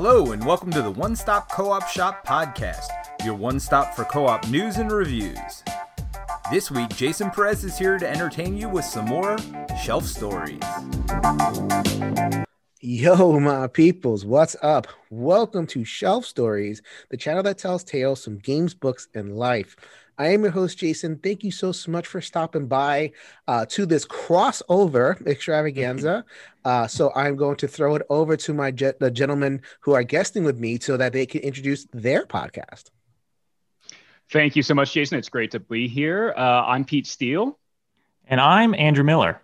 Hello, and welcome to the One Stop Co op Shop podcast, your one stop for co op news and reviews. This week, Jason Perez is here to entertain you with some more shelf stories. Yo, my peoples, what's up? Welcome to Shelf Stories, the channel that tells tales from games, books, and life. I am your host, Jason. Thank you so, so much for stopping by uh, to this crossover extravaganza. Uh, so I'm going to throw it over to my ge- the gentlemen who are guesting with me so that they can introduce their podcast. Thank you so much, Jason. It's great to be here. Uh, I'm Pete Steele. And I'm Andrew Miller.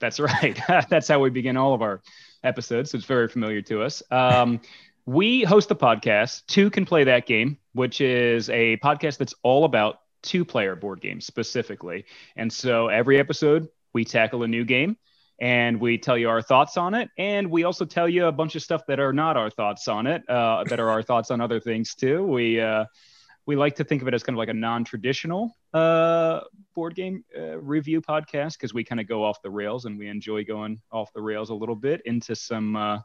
That's right. That's how we begin all of our episodes. So it's very familiar to us. Um, we host the podcast, Two Can Play That Game, which is a podcast that's all about two player board games specifically. And so every episode, we tackle a new game and we tell you our thoughts on it. And we also tell you a bunch of stuff that are not our thoughts on it, uh, that are our thoughts on other things too. We, uh, we like to think of it as kind of like a non-traditional uh, board game uh, review podcast because we kind of go off the rails and we enjoy going off the rails a little bit into some uh,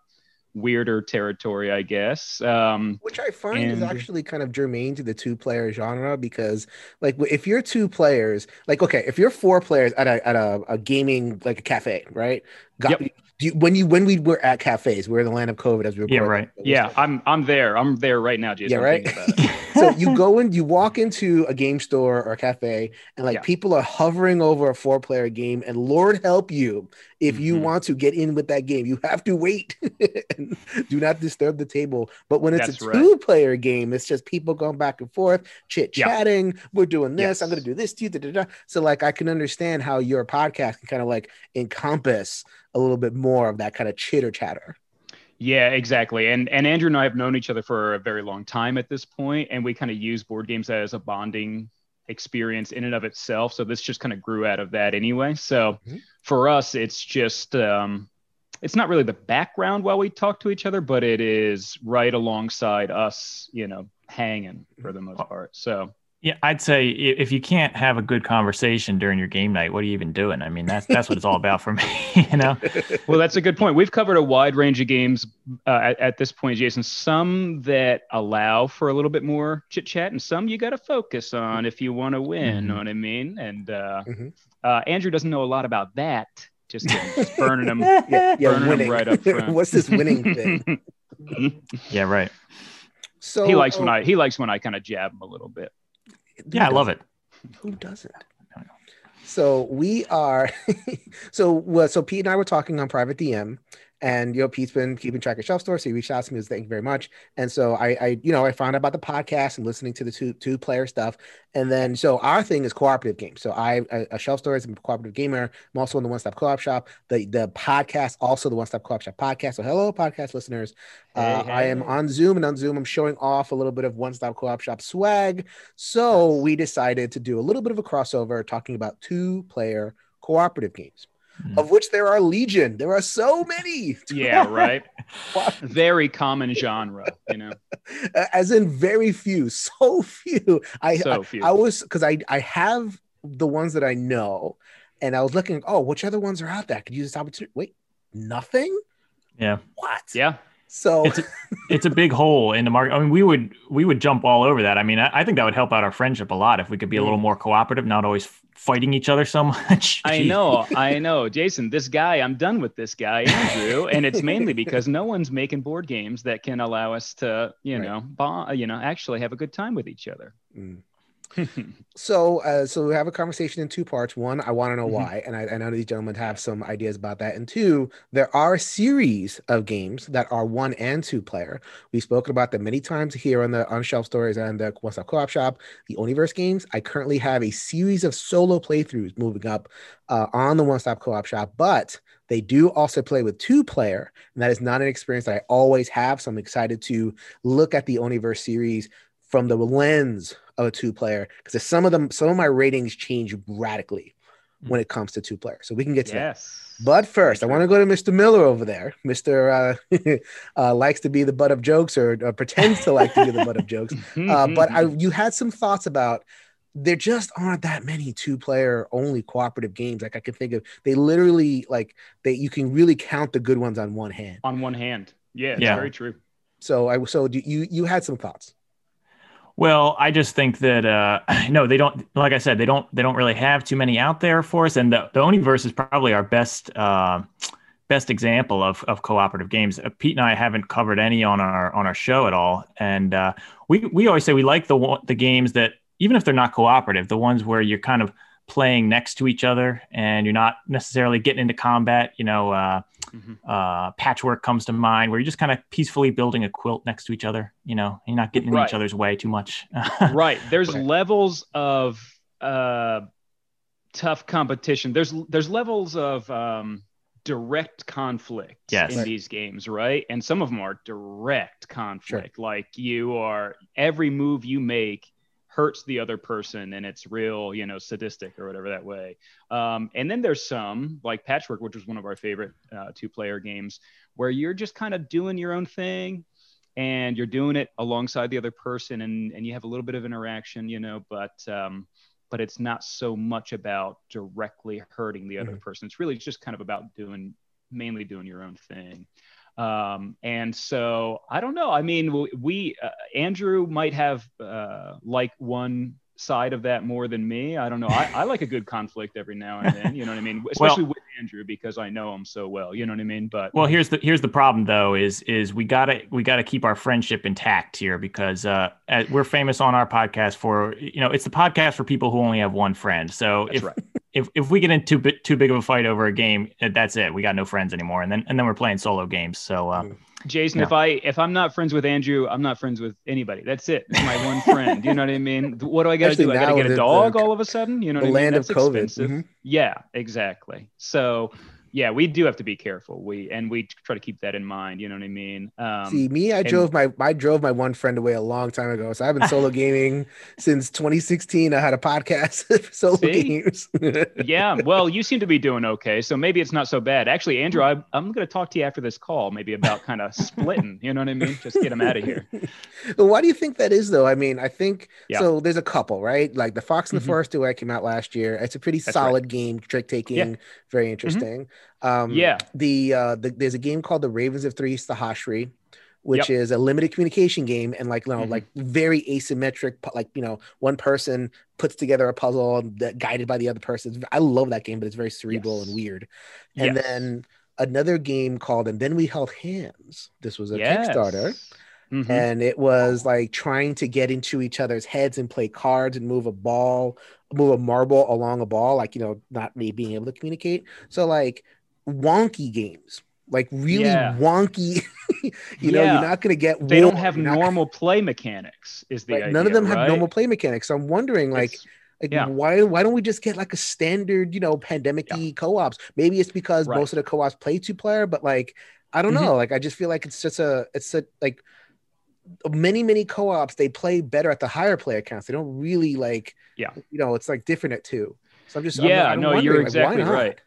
weirder territory, I guess. Um, Which I find and... is actually kind of germane to the two player genre because, like, if you're two players, like, okay, if you're four players at a, at a, a gaming, like a cafe, right? Got, yep. You, when you when we were at cafes, we are in the land of COVID as we were. Yeah, right. Yeah, I'm I'm there. I'm there right now, Jason. Yeah, right. so you go and you walk into a game store or a cafe, and like yeah. people are hovering over a four player game, and Lord help you if you mm-hmm. want to get in with that game, you have to wait. do not disturb the table. But when it's That's a two player right. game, it's just people going back and forth, chit chatting. Yep. We're doing this. Yes. I'm going to do this to you. Da, da, da. So, like, I can understand how your podcast can kind of like encompass a little bit more of that kind of chitter chatter. Yeah, exactly. And and Andrew and I have known each other for a very long time at this point, and we kind of use board games as a bonding experience in and of itself. So this just kind of grew out of that anyway. So mm-hmm. for us, it's just um, it's not really the background while we talk to each other, but it is right alongside us, you know, hanging for the most part. So yeah, I'd say if you can't have a good conversation during your game night, what are you even doing? I mean, that's that's what it's all about for me, you know. Well, that's a good point. We've covered a wide range of games uh, at, at, this point, Jason. Some that allow for a little bit more chit chat, and some you got to focus on if you want to win. Mm-hmm. Know what I mean? And uh, mm-hmm. uh, Andrew doesn't know a lot about that. Just, just burning them, yeah, yeah, burning them right up front. What's this winning thing? yeah, right. So he likes when I he likes when I kind of jab him a little bit yeah, I love it. Who doesn't? So we are, so so Pete and I were talking on private DM, and you know Pete's been keeping track of shelf store, so he reached out to me. Was thank you very much. And so I, I, you know, I found out about the podcast and listening to the two two player stuff. And then so our thing is cooperative games. So I a, shelf store is a cooperative gamer. I'm also in the one stop co op shop. The the podcast also the one stop co op shop podcast. So hello podcast listeners. Hey, uh, hey. I am on Zoom and on Zoom I'm showing off a little bit of one stop co op shop swag. So we decided to do a little bit of a crossover talking about two player cooperative games mm. of which there are legion. There are so many. Yeah, right. very common genre, you know. As in very few, so few. I so few. I, I was because I I have the ones that I know, and I was looking. Oh, which other ones are out there? Could use this opportunity. Wait, nothing. Yeah. What? Yeah. So it's a, it's a big hole in the market. I mean, we would we would jump all over that. I mean, I, I think that would help out our friendship a lot if we could be a little mm. more cooperative, not always fighting each other so much. I know, I know, Jason. This guy, I'm done with this guy, Andrew, and it's mainly because no one's making board games that can allow us to, you right. know, bond, you know, actually have a good time with each other. Mm. so, uh, so we have a conversation in two parts. One, I want to know mm-hmm. why, and I, I, know these gentlemen have some ideas about that. And two, there are a series of games that are one and two player. We've spoken about them many times here on the on shelf stories and the One Stop Co-op Shop, the Oniverse games. I currently have a series of solo playthroughs moving up uh, on the One Stop Co-op Shop, but they do also play with two player, and that is not an experience that I always have. So I'm excited to look at the Oniverse series from the lens of a two player because some of them some of my ratings change radically mm. when it comes to two players so we can get to yes. that but first i want to go to mr miller over there. Mr uh, uh, likes to be the butt of jokes or, or pretends to like to be the butt of jokes. Uh, but I, you had some thoughts about there just aren't that many two player only cooperative games. Like i can think of they literally like they you can really count the good ones on one hand. On one hand. Yeah yeah. very true. So I so do you you had some thoughts. Well, I just think that uh, no, they don't. Like I said, they don't. They don't really have too many out there for us. And the the Oniverse is probably our best uh, best example of of cooperative games. Uh, Pete and I haven't covered any on our on our show at all. And uh, we we always say we like the the games that even if they're not cooperative, the ones where you're kind of playing next to each other and you're not necessarily getting into combat. You know, uh, mm-hmm. uh, patchwork comes to mind where you're just kind of peacefully building a quilt next to each other. You know, you're not getting in right. each other's way too much. right. There's right. levels of uh, tough competition. There's there's levels of um, direct conflict yes. in right. these games, right? And some of them are direct conflict. Sure. Like you are every move you make hurts the other person and it's real, you know, sadistic or whatever that way. Um, and then there's some like Patchwork, which was one of our favorite uh, two player games, where you're just kind of doing your own thing and you're doing it alongside the other person and, and you have a little bit of interaction, you know, but, um, but it's not so much about directly hurting the other mm-hmm. person. It's really just kind of about doing, mainly doing your own thing. Um, and so I don't know. I mean, we, uh, Andrew might have uh, like one side of that more than me. I don't know. I, I like a good conflict every now and then. You know what I mean? Especially well, with Andrew because I know him so well. You know what I mean? But well, here's the here's the problem though is is we gotta we gotta keep our friendship intact here because uh, we're famous on our podcast for you know it's the podcast for people who only have one friend. So That's if right if if we get into too, too big of a fight over a game, eh, that's it. We got no friends anymore, and then and then we're playing solo games. So, uh, Jason, yeah. if I if I'm not friends with Andrew, I'm not friends with anybody. That's it. It's my one friend. You know what I mean? What do I got to do? I got to get a dog the, all of a sudden. You know, the what land I mean? of COVID. Mm-hmm. Yeah, exactly. So yeah, we do have to be careful. We and we try to keep that in mind. You know what I mean? Um, See, me, I and, drove my I drove my one friend away a long time ago. So I've been solo gaming since 2016. I had a podcast for solo see? games. yeah, well, you seem to be doing okay, so maybe it's not so bad. Actually, Andrew, I, I'm going to talk to you after this call, maybe about kind of splitting. You know what I mean? Just get them out of here. But why do you think that is, though? I mean, I think yeah. so. There's a couple, right? Like the Fox and the mm-hmm. Forest duet came out last year. It's a pretty That's solid right. game, trick taking, yeah. very mm-hmm. interesting. Mm-hmm. Um, yeah. The, uh, the there's a game called the Ravens of Thri Sahashri, which yep. is a limited communication game and like you know mm-hmm. like very asymmetric. Like you know, one person puts together a puzzle that guided by the other person. I love that game, but it's very cerebral yes. and weird. And yes. then another game called and then we held hands. This was a yes. Kickstarter. Mm-hmm. And it was like trying to get into each other's heads and play cards and move a ball, move a marble along a ball, like you know, not me being able to communicate. So like wonky games like really yeah. wonky you yeah. know you're not going to get they don't have normal play mechanics is the right? idea, none of them right? have normal play mechanics so i'm wondering like like yeah. why why don't we just get like a standard you know pandemic yeah. co-ops maybe it's because right. most of the co-ops play two player but like i don't mm-hmm. know like i just feel like it's just a it's a like many many co-ops they play better at the higher player counts they don't really like yeah you know it's like different at two so i'm just yeah I'm, I'm no you're exactly like, right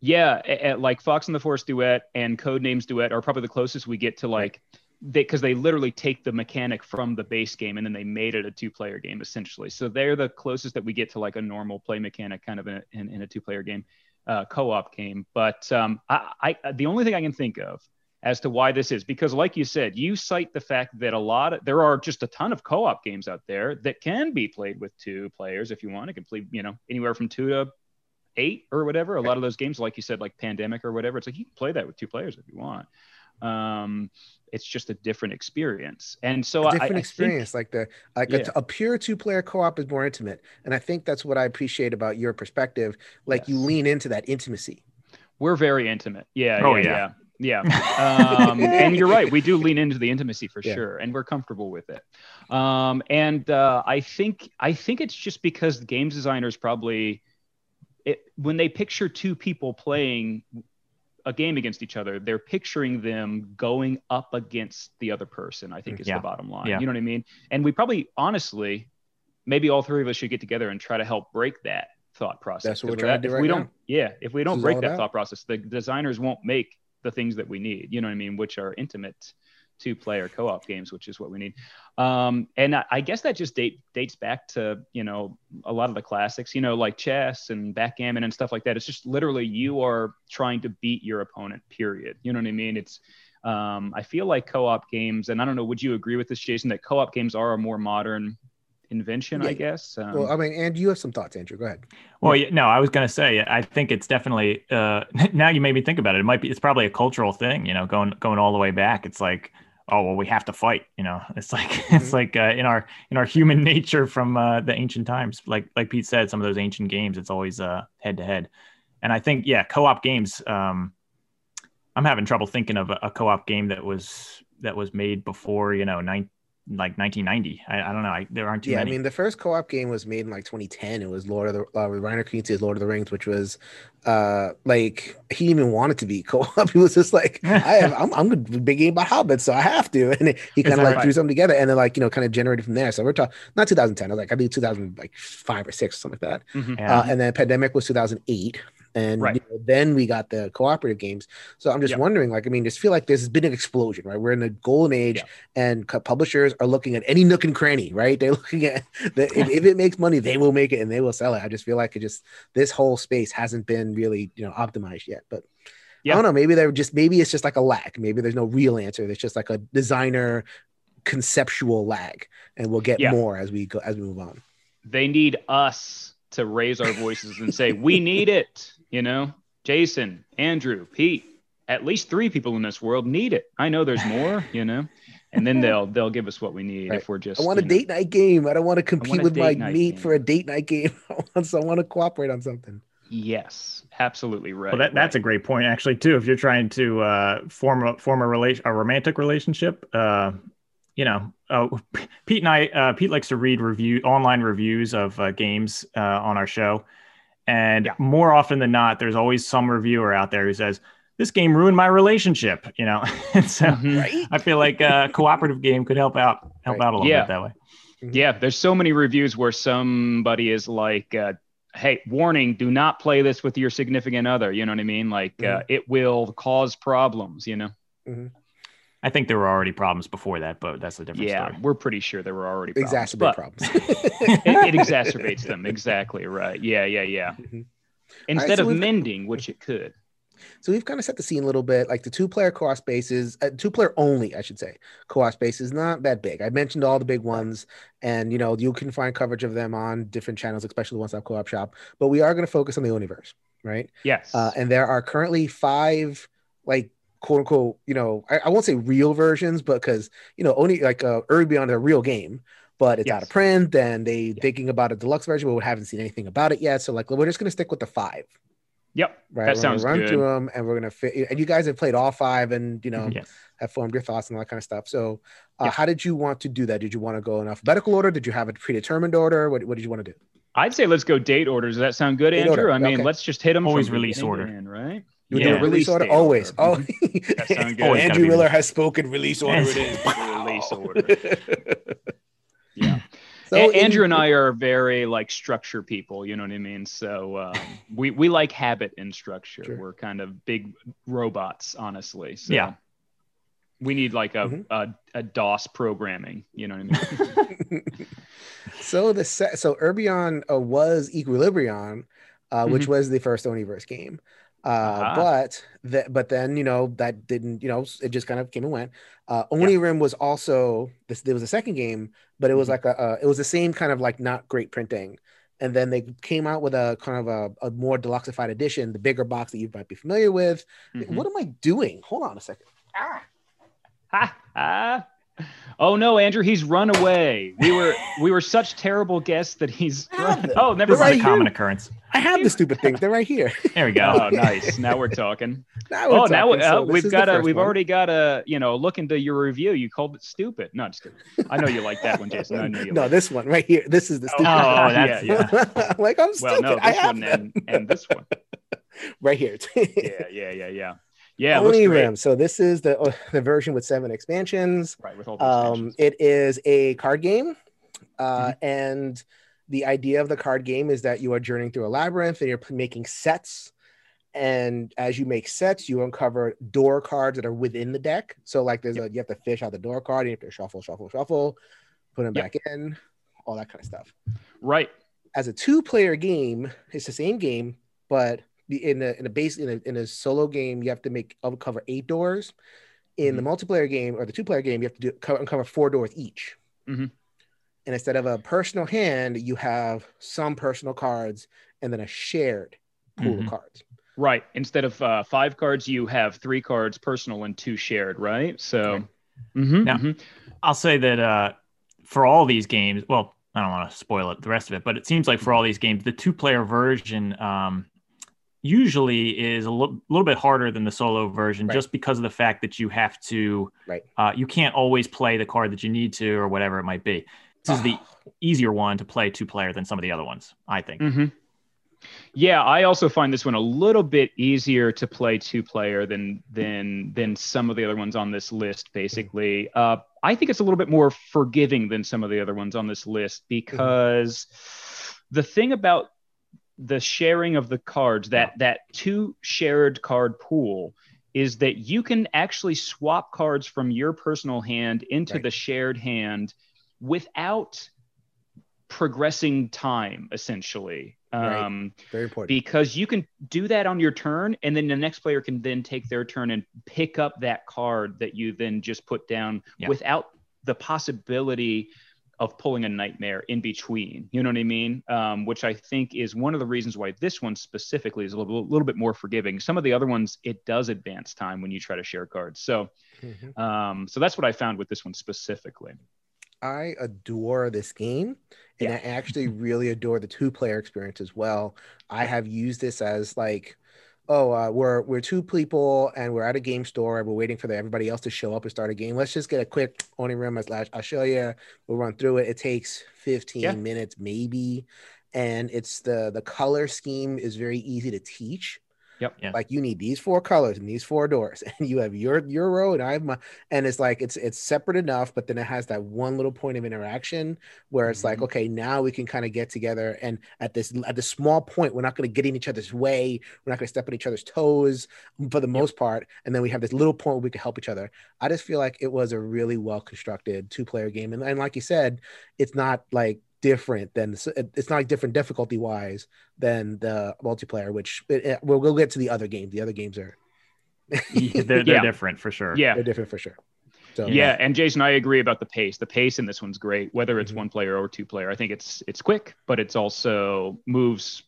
yeah, at, like Fox and the Forest duet and Codenames duet are probably the closest we get to like they because they literally take the mechanic from the base game and then they made it a two-player game essentially. So they're the closest that we get to like a normal play mechanic kind of in, in, in a two-player game, uh, co-op game. But um, I, I the only thing I can think of as to why this is because like you said you cite the fact that a lot of there are just a ton of co-op games out there that can be played with two players if you want it can play you know anywhere from two to eight or whatever. A lot of those games, like you said, like Pandemic or whatever, it's like you can play that with two players if you want. Um, it's just a different experience, and so a different I, I experience. Think, like the like yeah. a, a, pure two player co op is more intimate, and I think that's what I appreciate about your perspective. Like yes. you lean into that intimacy. We're very intimate. Yeah. Oh yeah. yeah. Yeah. Um, and you're right. We do lean into the intimacy for yeah. sure. And we're comfortable with it. Um, and uh, I think, I think it's just because games designers probably it, when they picture two people playing a game against each other, they're picturing them going up against the other person, I think is yeah. the bottom line. Yeah. You know what I mean? And we probably, honestly, maybe all three of us should get together and try to help break that thought process. That's what we're trying to do right we now. don't, yeah, if we don't break that thought process, the designers won't make the things that we need, you know what I mean, which are intimate two player co-op games, which is what we need. Um, and I, I, guess that just date, dates back to, you know, a lot of the classics, you know, like chess and backgammon and stuff like that. It's just literally you are trying to beat your opponent, period. You know what I mean? It's, Um, I feel like co-op games, and I don't know, would you agree with this, Jason, that co-op games are a more modern invention, Yeah. I guess? Um, well, I mean, and you have some thoughts, Andrew. Go ahead. Well, yeah, no, I was going to say, I think it's definitely. Uh, now you made me think about it. It might be. It's probably a cultural thing. You know, going going all the way back. It's like, oh well, we have to fight. You know, it's like it's Mhm. like uh, in our in our human nature from uh, the ancient times. Like like Pete said, some of those ancient games, it's always uh, head to head. And I think yeah, co-op games. Um, I'm having trouble thinking of a, a co-op game that was that was made before you know nine like 1990. I, I don't know. I, there aren't too yeah, many. I mean, the first co-op game was made in like 2010. It was Lord of the uh, Reiner Knizia's Lord of the Rings, which was uh like he didn't even want it to be co-op. He was just like, I have, I'm I'm a big game about hobbits, so I have to. And he kind of like right? threw something together, and then like you know kind of generated from there. So we're talking not 2010. I was like I think 2005 or six, something like that. mhm. yeah. Uh, and then pandemic was 2008 and Right. you know, then we got the cooperative games. So i'm just Yep. wondering like i mean just feel like there's been an explosion right? We're in the golden age Yeah. and publishers are looking at any nook and cranny right? They're looking at the, if, if it makes money they will make it and they will sell it. I just feel like it just this whole space hasn't been really you know optimized yet but Yeah. i don't know. Maybe they're just maybe it's just like a lag maybe there's no real answer. There's just like a designer conceptual lag and we'll get more as we go as we move on. They need us to raise our voices and say we need it you know jason andrew pete at least three people in this world need it i know there's more you know and then they'll they'll give us what we need Right. if we're just I want a you know- date night game. I don't want to compete a with my date night mate game. for a date night game. I want, so I want to cooperate on something. yes absolutely right Well, that, that's a great point, actually, too. If you're trying to uh, form a form a relation, a romantic relationship, uh, you know, uh, Pete and I, uh, Pete likes to read review online reviews of uh, games uh, on our show, and Yeah. more often than not, there's always some reviewer out there who says this game ruined my relationship. You know, and so Mhm. Right? I feel like a cooperative game could help out help Right. out a little Yeah. bit that way. Yeah, there's so many reviews where somebody is like, uh, "Hey, warning: do not play this with your significant other." You know what I mean? Like, uh, Mhm. it will cause problems. You know? I think there were already problems before that, but that's a different Yeah, story. we're pretty sure there were already problems, Exacerbate problems. it, it exacerbates them. Exactly right. Yeah, yeah, yeah. Mhm. Instead so of mending, which it could. So we've kind of set the scene a little bit. Like the two-player co-op spaces, uh, two-player only, I should say. Co-op space is not that big. I mentioned all the big ones, and you know you can find coverage of them on different channels, especially the one-stop co-op shop. But we are going to focus on the Oniverse, right? Yes. Uh, and there are currently five, like quote unquote, you know, I, I won't say real versions, but because you know, only like uh, Urbion a real game, but it's out of print, and they Yeah. thinking about a deluxe version, but we haven't seen anything about it yet. So like, we're just gonna stick with the five, yep. right? That we're sounds gonna run good. through them, and we're gonna fit. And you guys have played all five, and you know, Yes. have formed your thoughts and all that kind of stuff. So, uh, Yeah. how did you want to do that? Did you want to go in alphabetical order? Did you have a predetermined order? What What did you want to do? I'd say let's go date order. Does that sound good, Date Andrew? order, I mean, okay. let's just hit them. Always release order. end, right? You Yeah. do a release order date always. Oh, order. That good. Always gotta Andrew be Miller released. has spoken. Release order. It is. Release order. Yeah. So A- in- Andrew and I are very like structure people, you know what I mean? So um, we we like habit and structure. Sure. We're kind of big robots, honestly. So Yeah. we need like a, Mhm. a a DOS programming, you know what I mean? so the set, so Urbion uh, was Equilibrion, uh, which Mm-hmm. was the first Oniverse game. Uh, Aha. but that, but then you know that didn't, you know, it just kind of came and went. Uh, Onirim was also this. There was a second game, but it was Mhm. like a, a, it was the same kind of like not great printing. And then they came out with a kind of a, a more deluxeified edition, the bigger box that you might be familiar with. Mhm. What am I doing? Hold on a second. Ah. Ha, ha. Oh no, Andrew, he's run away. We were we were such terrible guests that he's run. Oh, never This Right a mind. here. common occurrence. I have the stupid things. They're right here. There we go. Oh, nice. Now we're talking. Now we're oh, now talking. uh, So this we've got a we've one. already got a you know look into your review. You called it stupid. No, just kidding. I know you like that one, Jason. I know you. no, like this one right here. This is the Oh, stupid. Oh, one. that's- yeah, yeah. like I'm Well, stupid. no, this have one and, and this one. right here. Yeah, yeah, yeah, yeah. Yeah, Onirim So this is the uh, the version with seven expansions. Right with all the Um, expansions. it is a card game, uh, Mm-hmm. and the idea of the card game is that you are journeying through a labyrinth and you're making sets. And as you make sets, you uncover door cards that are within the deck. So like there's a you have to fish out the door card, you have to shuffle, shuffle, shuffle, put them Yep. back in, all that kind of stuff. Right. as a two-player game, it's the same game, but in a in a base in a in a solo game, you have to make uncover eight doors. In the multiplayer game or the two player game, you have to do co- uncover four doors each. Mhm. And instead of a personal hand, you have some personal cards and then a shared pool Mhm. of cards. Right. Instead of uh, five cards, you have three cards personal and two shared, right? So, Right. Mhm, Now- mhm. I'll say that uh, for all these games, well, I don't want to spoil it, the rest of it, but it seems like for all these games, the two player version um, usually is a little bit harder than the solo version Right. just because of the fact that you have to, Right. uh, you can't always play the card that you need to or whatever it might be. This is the easier one to play two player than some of the other ones, I think. hmm Yeah, I also find this one a little bit easier to play two player than than than some of the other ones on this list. Basically, uh, I think it's a little bit more forgiving than some of the other ones on this list because the thing about the sharing of the cards that that two shared card pool is that you can actually swap cards from your personal hand into Right. the shared hand without progressing time essentially Right. um, Very important. because you can do that on your turn and then the next player can then take their turn and pick up that card that you then just put down Yeah. without the possibility of pulling a nightmare in between you know what i mean um, which i think is one of the reasons why this one specifically is a little, little bit more forgiving some of the other ones it does advance time when you try to share cards so Mhm. um, so that's what i found with this one specifically I adore this game, and Yeah. I actually really adore the two-player experience as well. I have used this as like, oh, uh, we're we're two people and we're at a game store and we're waiting for the, everybody else to show up and start a game. Let's just get a quick Onirim. As I'll show you. We'll run through it. It takes 15 Yeah. minutes maybe, and it's the the color scheme is very easy to teach. Yep. Yeah. Like you need these four colors and these four doors, and you have your your row, and I have my, and it's like it's it's separate enough, but then it has that one little point of interaction where it's like, Mhm. okay, now we can kind of get together, and at this at this small point, we're not going to get in each other's way, we're not going to step on each other's toes for the most part, and then we have this little point where we can help each other. I just feel like it was a really well constructed two player game, and, and like you said, it's not like different than it's not different difficulty wise than the multiplayer which it, it- we'll, we'll get to the other games the other games are they're, they're Yeah. different for sure. yeah. They're different for sure. So yeah and jason i agree about the pace. The pace in this one's great whether it's Mhm. one player or two player. I think it's it's quick but it's also moves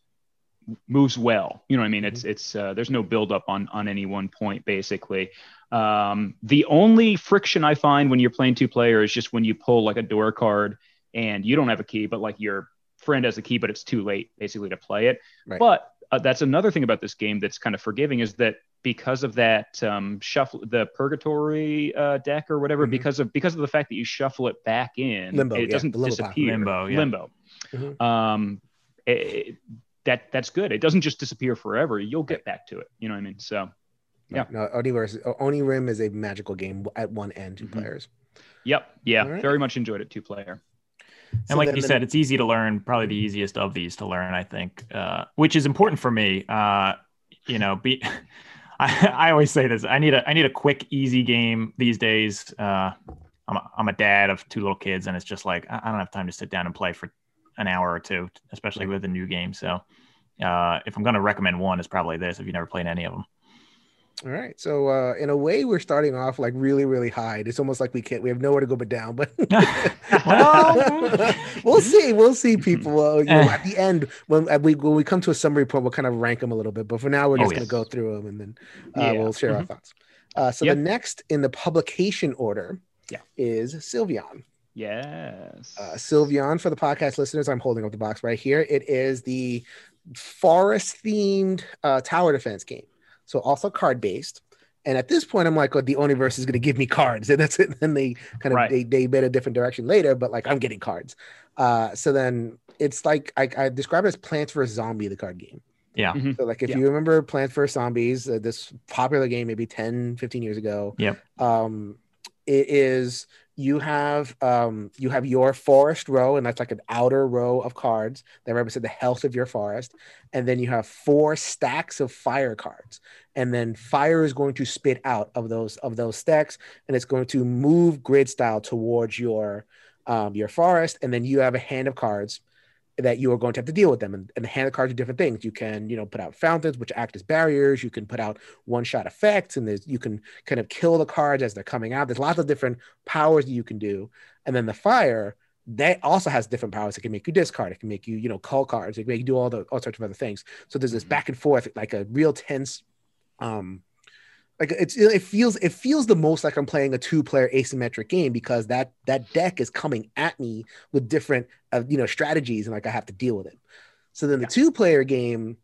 moves well. You know what i mean? It's it's uh, there's no build up on on any one point basically. Um the only friction i find when you're playing two player is just when you pull like a door card and you don't have a key but like your friend has a key but it's too late basically to play it Right. but uh, that's another thing about this game that's kind of forgiving is that because of that um, shuffle the purgatory uh, deck or whatever Mhm. because of because of the fact that you shuffle it back in Limbo, it yeah, doesn't limbo path. disappear Limbo, yeah. limbo Mhm. um it- it- that that's good it doesn't just disappear forever you'll get back to it you know what i mean so Yeah. no oni versus Onirim is a magical game at one and 2 Mhm. players yep yeah All right. very much enjoyed it two player And So like you said, it's easy to learn, probably the easiest of these to learn, I think, uh, which is important for me. Uh, you know, be I, I always say this. I need a I need a quick, easy game these days. Uh, I'm a, I'm a dad of two little kids, and it's just like I I don't have time to sit down and play for an hour or two, especially with a new game. So, uh, if I'm going to recommend one, it's probably this. If you've never played any of them, all right so uh in a way we're starting off like really really high it's almost like we can't we have nowhere to go but down but Well- we'll see we'll see people uh, you know, Eh. at the end when uh, we when we come to a summary point we'll kind of rank them a little bit but for now we're Oh, just going to go through them and then uh, Yeah. we'll share our Mhm. thoughts uh so Yep. the next in the publication order Yeah. is Sylvion yes uh, Sylvion, for the podcast listeners, I'm holding up the box right here. It is the forest themed uh, tower defense game. So also card based. And at this point, I'm like, oh, the Oniverse is going to give me cards. And that's it. Then they kind of Right. they, they made a different direction later, but like I'm getting cards. Uh, so then it's like I, I describe it as Plants vs. Zombie, the card game. yeah, Mhm. So like if Yeah. you remember Plants vs. Zombies, uh, this popular game maybe 10, 15 years ago. Yep. Um, it is you have um you have your forest row and that's like an outer row of cards that represent the health of your forest. And then you have four stacks of fire cards. And then fire is going to spit out of those of those stacks and it's going to move grid style towards your um your forest. And then you have a hand of cards that you are going to have to deal with them. And, and the hand of cards are different things. You can, you know, put out fountains, which act as barriers. You can put out one shot effects, and there's you can kind of kill the cards as they're coming out. There's lots of different powers that you can do. And then the fire that also has different powers. It can make you discard. It can make you, you know, call cards. It can make you do all the all sorts of other things. So there's this back and forth, like a real tense, um, like it's it feels it feels the most like I'm playing a two player asymmetric game because that that deck is coming at me with different uh, you know strategies and like I have to deal with it. So then the two player game,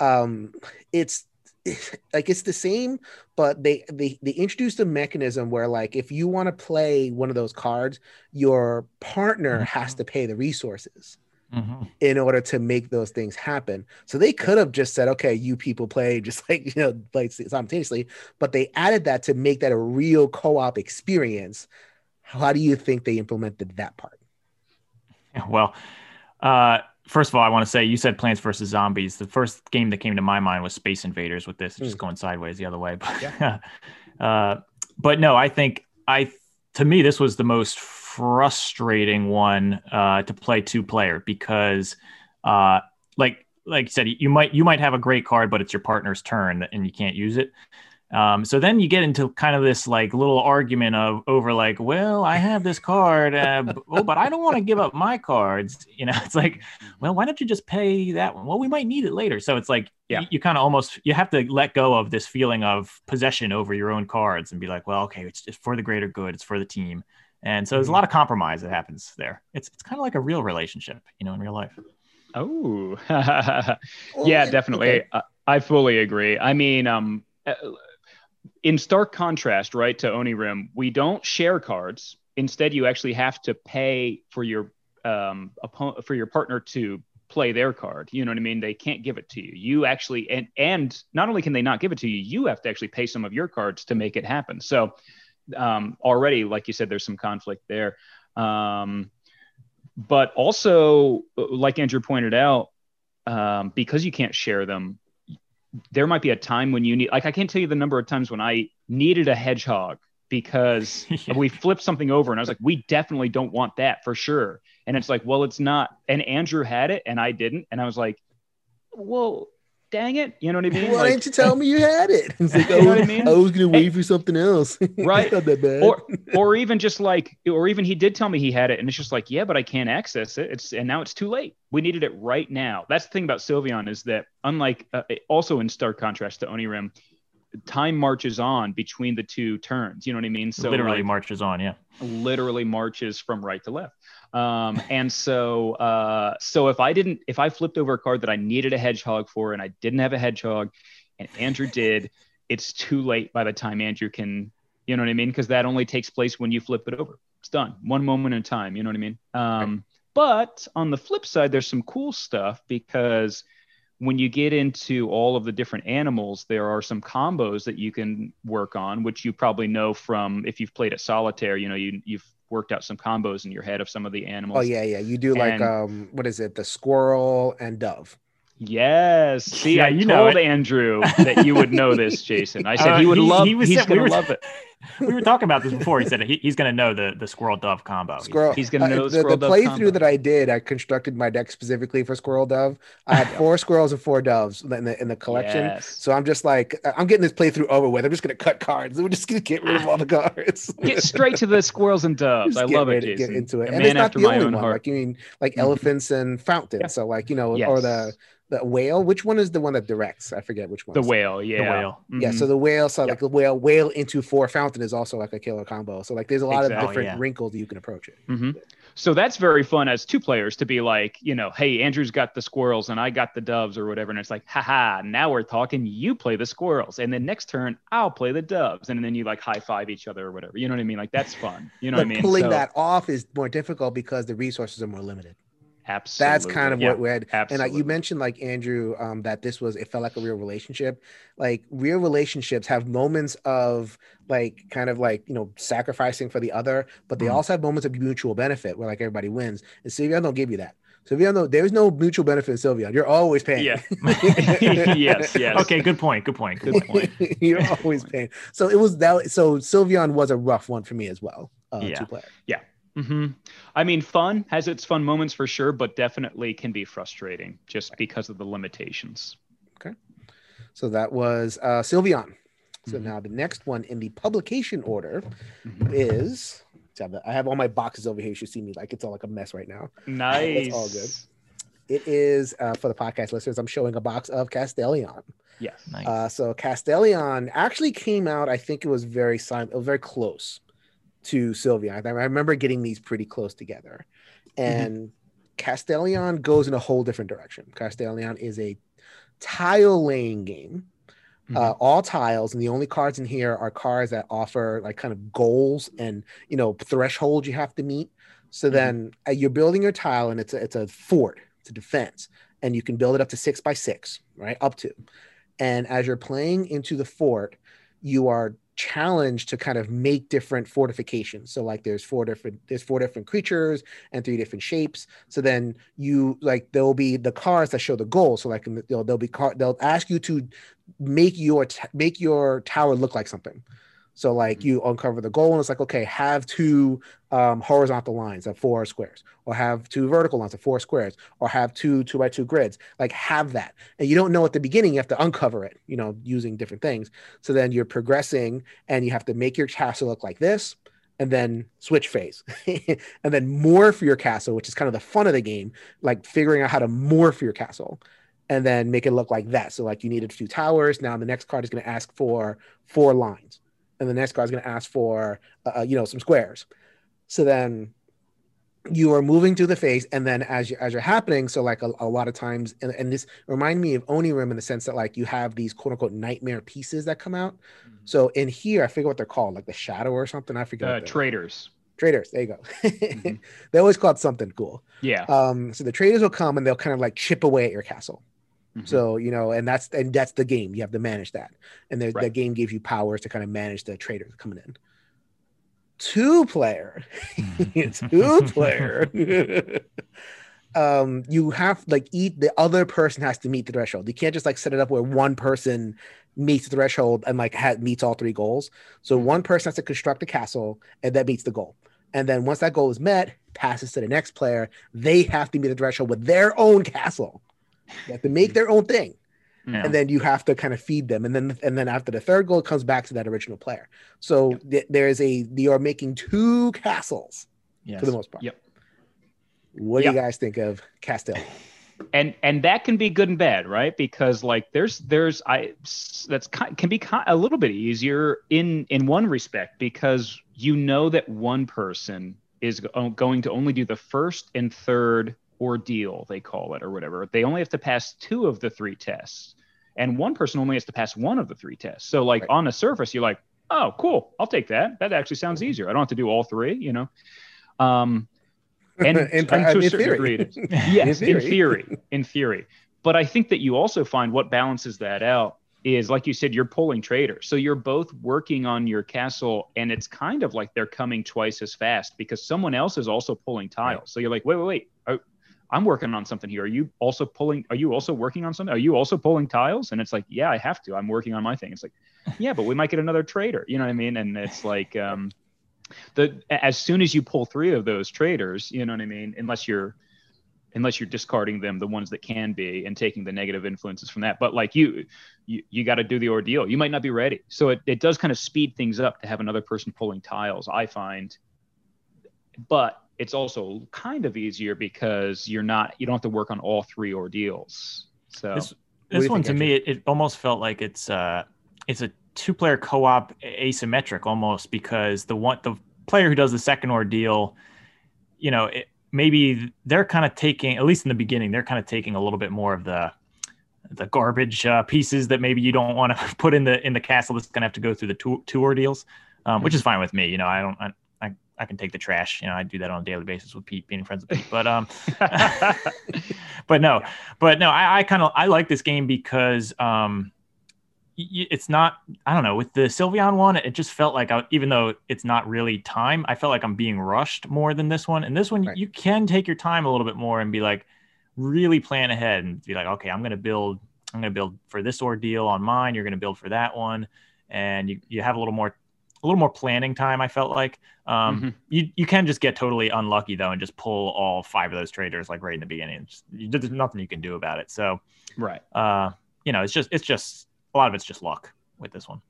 um, it's like it's the same, but they they they introduced a mechanism where like if you want to play one of those cards, your partner mm-hmm. has to pay the resources mm-hmm. in order to make those things happen. So they could have just said, okay, you people play just like you know play simultaneously, but they added that to make that a real co-op experience. How do you think they implemented that part? Well, uh, first of all, I want to say you said Plants vs Zombies. The first game that came to my mind was Space Invaders. With this, mm. just going sideways the other way. But yeah. uh, but no, I think I to me this was the most frustrating one uh, to play two player because uh, like like you said, you might you might have a great card, but it's your partner's turn and you can't use it. Um, so then you get into kind of this like little argument of over like, well, I have this card, uh, b- oh, but I don't want to give up my cards. You know, it's like, well, why don't you just pay that one? Well, we might need it later. So it's like, yeah, you, you kind of almost you have to let go of this feeling of possession over your own cards and be like, well, okay, it's just for the greater good, it's for the team. And so there's a mm-hmm. lot of compromise that happens there. It's it's kind of like a real relationship, you know, in real life. Oh, yeah, definitely. Okay. I, I fully agree. I mean, um, uh, in stark contrast, right, to Onirim, we don't share cards. Instead, you actually have to pay for your um, opponent for your partner to play their card. You know what I mean? They can't give it to you. You actually and and not only can they not give it to you, you have to actually pay some of your cards to make it happen. So um, already, like you said, there's some conflict there. Um, but also, like Andrew pointed out, um, because you can't share them, there might be a time when you need like I can't tell you the number of times when I needed a hedgehog because yeah. we flipped something over and I was like, we definitely don't want that for sure. And it's like, well, it's not. And Andrew had it and I didn't. And I was like, well, dang it. You know what I mean? Why like, didn't you tell me you had it? It's like, you know what I mean? I was gonna wait for something else. Right. not that bad. Or or even just like, or even he did tell me he had it, and it's just like, yeah, but I can't access it. It's and now it's too late. We needed it right now. That's the thing about Sylvion is that unlike uh, also in stark contrast to Onirim, time marches on between the two turns. You know what I mean? So literally like, marches on, yeah. Literally marches from right to left. Um, and so, uh, so if I didn't, if I flipped over a card that I needed a hedgehog for, and I didn't have a hedgehog, and Andrew did, it's too late by the time Andrew can, you know what I mean? Because that only takes place when you flip it over. It's done, one moment in time. You know what I mean? Um, but on the flip side, there's some cool stuff because when you get into all of the different animals, there are some combos that you can work on, which you probably know from if you've played at solitaire. You know, you you've worked out some combos in your head of some of the animals. Oh yeah, yeah. You do like and, um, what is it? The squirrel and dove. Yes. See, yeah, I you told Andrew that you would know this, Jason. I said uh, he would he, love. He was, he's gonna we were, love it. we were talking about this before. He said he, he's gonna know the the squirrel dove combo. Squirrel. He's gonna know uh, the, the, the playthrough that I did. I constructed my deck specifically for squirrel dove. I had four squirrels and four doves in the in the collection. Yes. So I'm just like I'm getting this playthrough over with. I'm just gonna cut cards. We're just gonna get rid of all the cards. get straight to the squirrels and doves. I love it. Jason. Get into it. A and it's not the only one. Heart. Like you mean like mm-hmm. elephants and fountains. Yeah. So like you know yes. or the the whale. Which one is the one that directs? I forget which one. The whale, yeah. The whale. Mm-hmm. Yeah. So the whale, so like the whale, whale into four fountain is also like a killer combo. So like there's a lot exactly, of different yeah. wrinkles you can approach it. Mm-hmm. So that's very fun as two players to be like, you know, hey, Andrew's got the squirrels and I got the doves or whatever. And it's like, haha, now we're talking. You play the squirrels. And then next turn, I'll play the doves. And then you like high five each other or whatever. You know what I mean? Like that's fun. You know what I mean? Pulling so, that off is more difficult because the resources are more limited. Absolutely. That's kind of yeah, what we had. Absolutely. And uh, you mentioned like Andrew, um, that this was it felt like a real relationship. Like real relationships have moments of like kind of like you know sacrificing for the other, but they mm. also have moments of mutual benefit where like everybody wins. And Sylvion don't give you that. Sylvion, no, there's no mutual benefit in Sylvion. You're always paying. Yeah. yes. Yes. Okay. Good point. Good point. Good point. You're always paying. So it was that. So Sylvion was a rough one for me as well. Uh, yeah. Two player. Yeah hmm I mean, fun has its fun moments for sure, but definitely can be frustrating just because of the limitations. Okay. So that was uh, Sylvion. So Mhm. now the next one in the publication order Mhm. is. I have all my boxes over here. You should see me like it's all like a mess right now. Nice. It's all good. It is uh, for the podcast listeners. I'm showing a box of Castellion. Yes. Nice. Uh, so Castellion actually came out. I think it was very sim- it was very close to Sylvia. I, remember getting these pretty close together, and Castellion goes in a whole different direction. Castellion is a tile laying game. Uh, all tiles, and the only cards in here are cards that offer like kind of goals and you know thresholds you have to meet. So Mhm. then uh, you're building your tile, and it's a, it's a fort, it's a defense, and you can build it up to six by six, right? Up to. And as you're playing into the fort, you are challenged to kind of make different fortifications. So like there's four different there's four different creatures and three different shapes. So then you like there'll be the cards that show the goal. So like you know, there'll be car they'll ask you to make your t- make your tower look like something. So like you uncover the goal and it's like okay, have two um, horizontal lines of four squares, or have two vertical lines of four squares, or have two two by two grids. Like have that, and you don't know at the beginning. You have to uncover it, you know, using different things. So then you're progressing, and you have to make your castle look like this, and then switch phase, and then morph your castle, which is kind of the fun of the game, like figuring out how to morph your castle. And then make it look like that. So, like, you needed two towers. Now, the next card is going to ask for four lines, and the next card is going to ask for, uh, you know, some squares. So then you are moving through the phase, and then as you as you're happening, so like a, a lot of times, and, and this remind me of Onirim in the sense that like you have these quote unquote nightmare pieces that come out. So in here, I forget what they're called, like the shadow or something. I forget. Uh, traders. traders. There you go. Mhm. they always call it something cool. Yeah. Um, so the traders will come and they'll kind of like chip away at your castle. Mhm. So you know, and that's and that's the game. You have to manage that, and the, the game gives you powers to kind of manage the traders coming in. Two player, two player. um, you have like eat the other person has to meet the threshold. You can't just like set it up where one person meets the threshold and like ha- meets all three goals. So Mhm. one person has to construct a castle and that meets the goal. And then once that goal is met, passes to the next player. They have to meet the threshold with their own castle. They have to make their own thing Yeah. and then you have to kind of feed them and then and then after the third goal it comes back to that original player so th- there is a you are making two castles yes. for the most part Yep. what do you guys think of Castell? and and that can be good and bad right because like there's there's i that's can be a little bit easier in in one respect because you know that one person is going to only do the first and third ordeal they call it or whatever they only have to pass two of the three tests and one person only has to pass one of the three tests so like Right. on the surface you're like oh cool i'll take that that actually sounds easier i don't have to do all three you know um and, In and pra- to a in certain theory. degree. Yes, In in theory. theory. in theory. But I think that you also find what balances that out is, like you said, you're pulling traders. So you're both working on your castle, and it's kind of like they're coming twice as fast because someone else is also pulling tiles. So you're like, wait, wait, wait. I'm working on something here. Are you also pulling? Are you also working on something? Are you also pulling tiles? And it's like, yeah, I have to. I'm working on my thing. It's like, yeah, but we might get another trader. You know what I mean? And it's like, um, the as soon as you pull three of those traders, you know what I mean? Unless you're unless you're discarding them, the ones that can be, and taking the negative influences from that. But like you, you, you got to do the ordeal. You might not be ready, so it, it does kind of speed things up to have another person pulling tiles. I find, but it's also kind of easier because you're not you don't have to work on all three ordeals. So This, this one think, to me, it, it almost felt like it's uh it's a two player co op asymmetric almost because the one the player who does the second ordeal, you know, it, maybe they're kind of taking at least in the beginning they're kind of taking a little bit more of the the garbage uh, pieces that maybe you don't want to put in the in the castle that's going to have to go through the two two ordeals, um, which is fine with me. You know, I don't. I, I, can take the trash. You know, I do that on a daily basis with Pete, being friends with Pete. But um, but no, but no, I, I kind of I like this game because um, it's not I don't know with the Sylvion one, it just felt like I, even though it's not really time, I felt like I'm being rushed more than this one. And this one, Right. you can take your time a little bit more and be like really plan ahead and be like, okay, I'm gonna build, I'm gonna build for this ordeal on mine. You're gonna build for that one, and you you have a little more a little more planning time. I felt like um, Mhm. you you can just get totally unlucky though and just pull all five of those traders like right in the beginning. It's, you, there's nothing you can do about it. So Right. uh, you know, it's just it's just a lot of it's just luck with this one.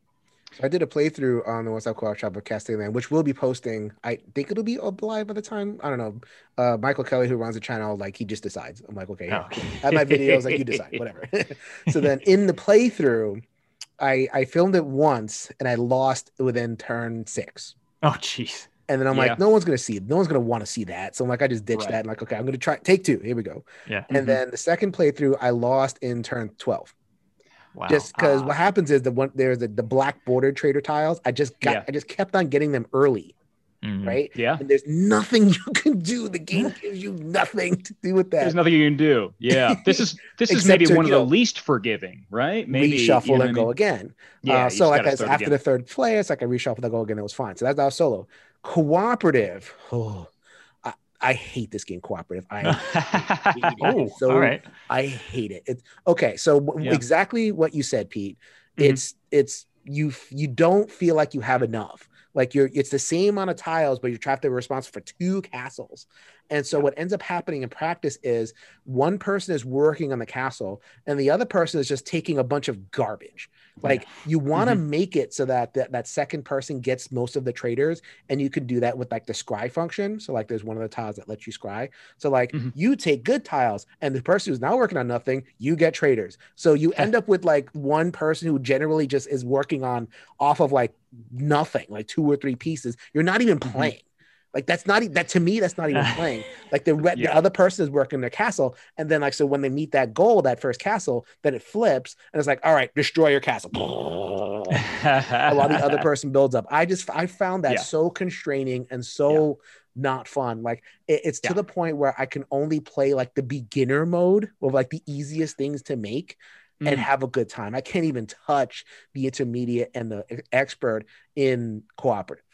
So I did a playthrough on the One Stop Co-op Shop of Castellion, which we'll be posting. I think it'll be up live by the time. I don't know. Uh, Michael Kelly, who runs the channel, like he just decides. I'm like, okay, Oh, yeah, I have my videos, like you decide, whatever. so then in the playthrough, I I filmed it once and I lost within turn six. Oh, jeez. And then I'm Yeah. like, no one's gonna see it. No one's gonna want to see that. So I'm like, I just ditched Right. that. And like, okay, I'm gonna try take two. Here we go. Yeah. And Mhm. then the second playthrough, I lost in turn 12. Wow. Just because Ah. what happens is the one there's the, the black border trader tiles. I just got Yeah. I just kept on getting them early, Mhm. right? Yeah. And there's nothing you can do. The game gives you nothing to do with that. There's nothing you can do. Yeah. This is this is maybe to, one of the least forgiving, right? Maybe you know and I go mean? again. Yeah. uh, so like as, after again. the third play, it's like I reshuffle, I go again. It was fine. So that's that was solo. Cooperative. Oh, I, I hate this game. Cooperative. I hate it. oh, so all right. I hate it. It's okay. So Yeah. exactly what you said, Pete. It's it's you you don't feel like you have enough. Like you're it's the same amount of tiles, but you're trapped to responsible for two castles. And so what ends up happening in practice is one person is working on the castle and the other person is just taking a bunch of garbage. Like you want to make it so that, that that second person gets most of the traders, and you can do that with like the scry function. So like there's one of the tiles that lets you scry. So like Mhm. you take good tiles, and the person who's not working on nothing, you get traders. So you end up with like one person who generally just is working on off of like nothing, like two or three pieces. You're not even Mhm. playing. Like that's not that to me. That's not even playing. Like the re- the other person is working their castle, and then like so when they meet that goal, that first castle, then it flips, and it's like, all right, destroy your castle. While the other person builds up. I just I found that Yeah. so constraining and so not fun. Like it- it's to Yeah. the point where I can only play like the beginner mode of like the easiest things to make and Mm. have a good time. I can't even touch the intermediate and the expert in cooperative.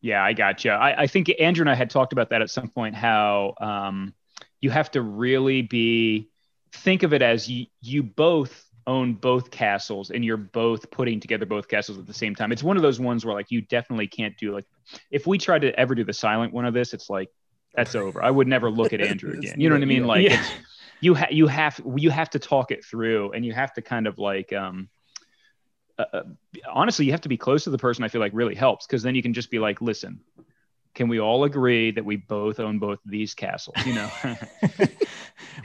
Yeah, I got you. I, I think Andrew and I had talked about that at some point. How um, you have to really be think of it as you you both own both castles and you're both putting together both castles at the same time. It's one of those ones where like you definitely can't do like if we tried to ever do the silent one of this, it's like that's over. I would never look at Andrew again. You know what I mean? Like Yeah. it's, you ha- you have you have to talk it through and you have to kind of like um uh, uh, honestly you have to be close to the person i feel like really helps because then you can just be like listen can we all agree that we both own both these castles? You know?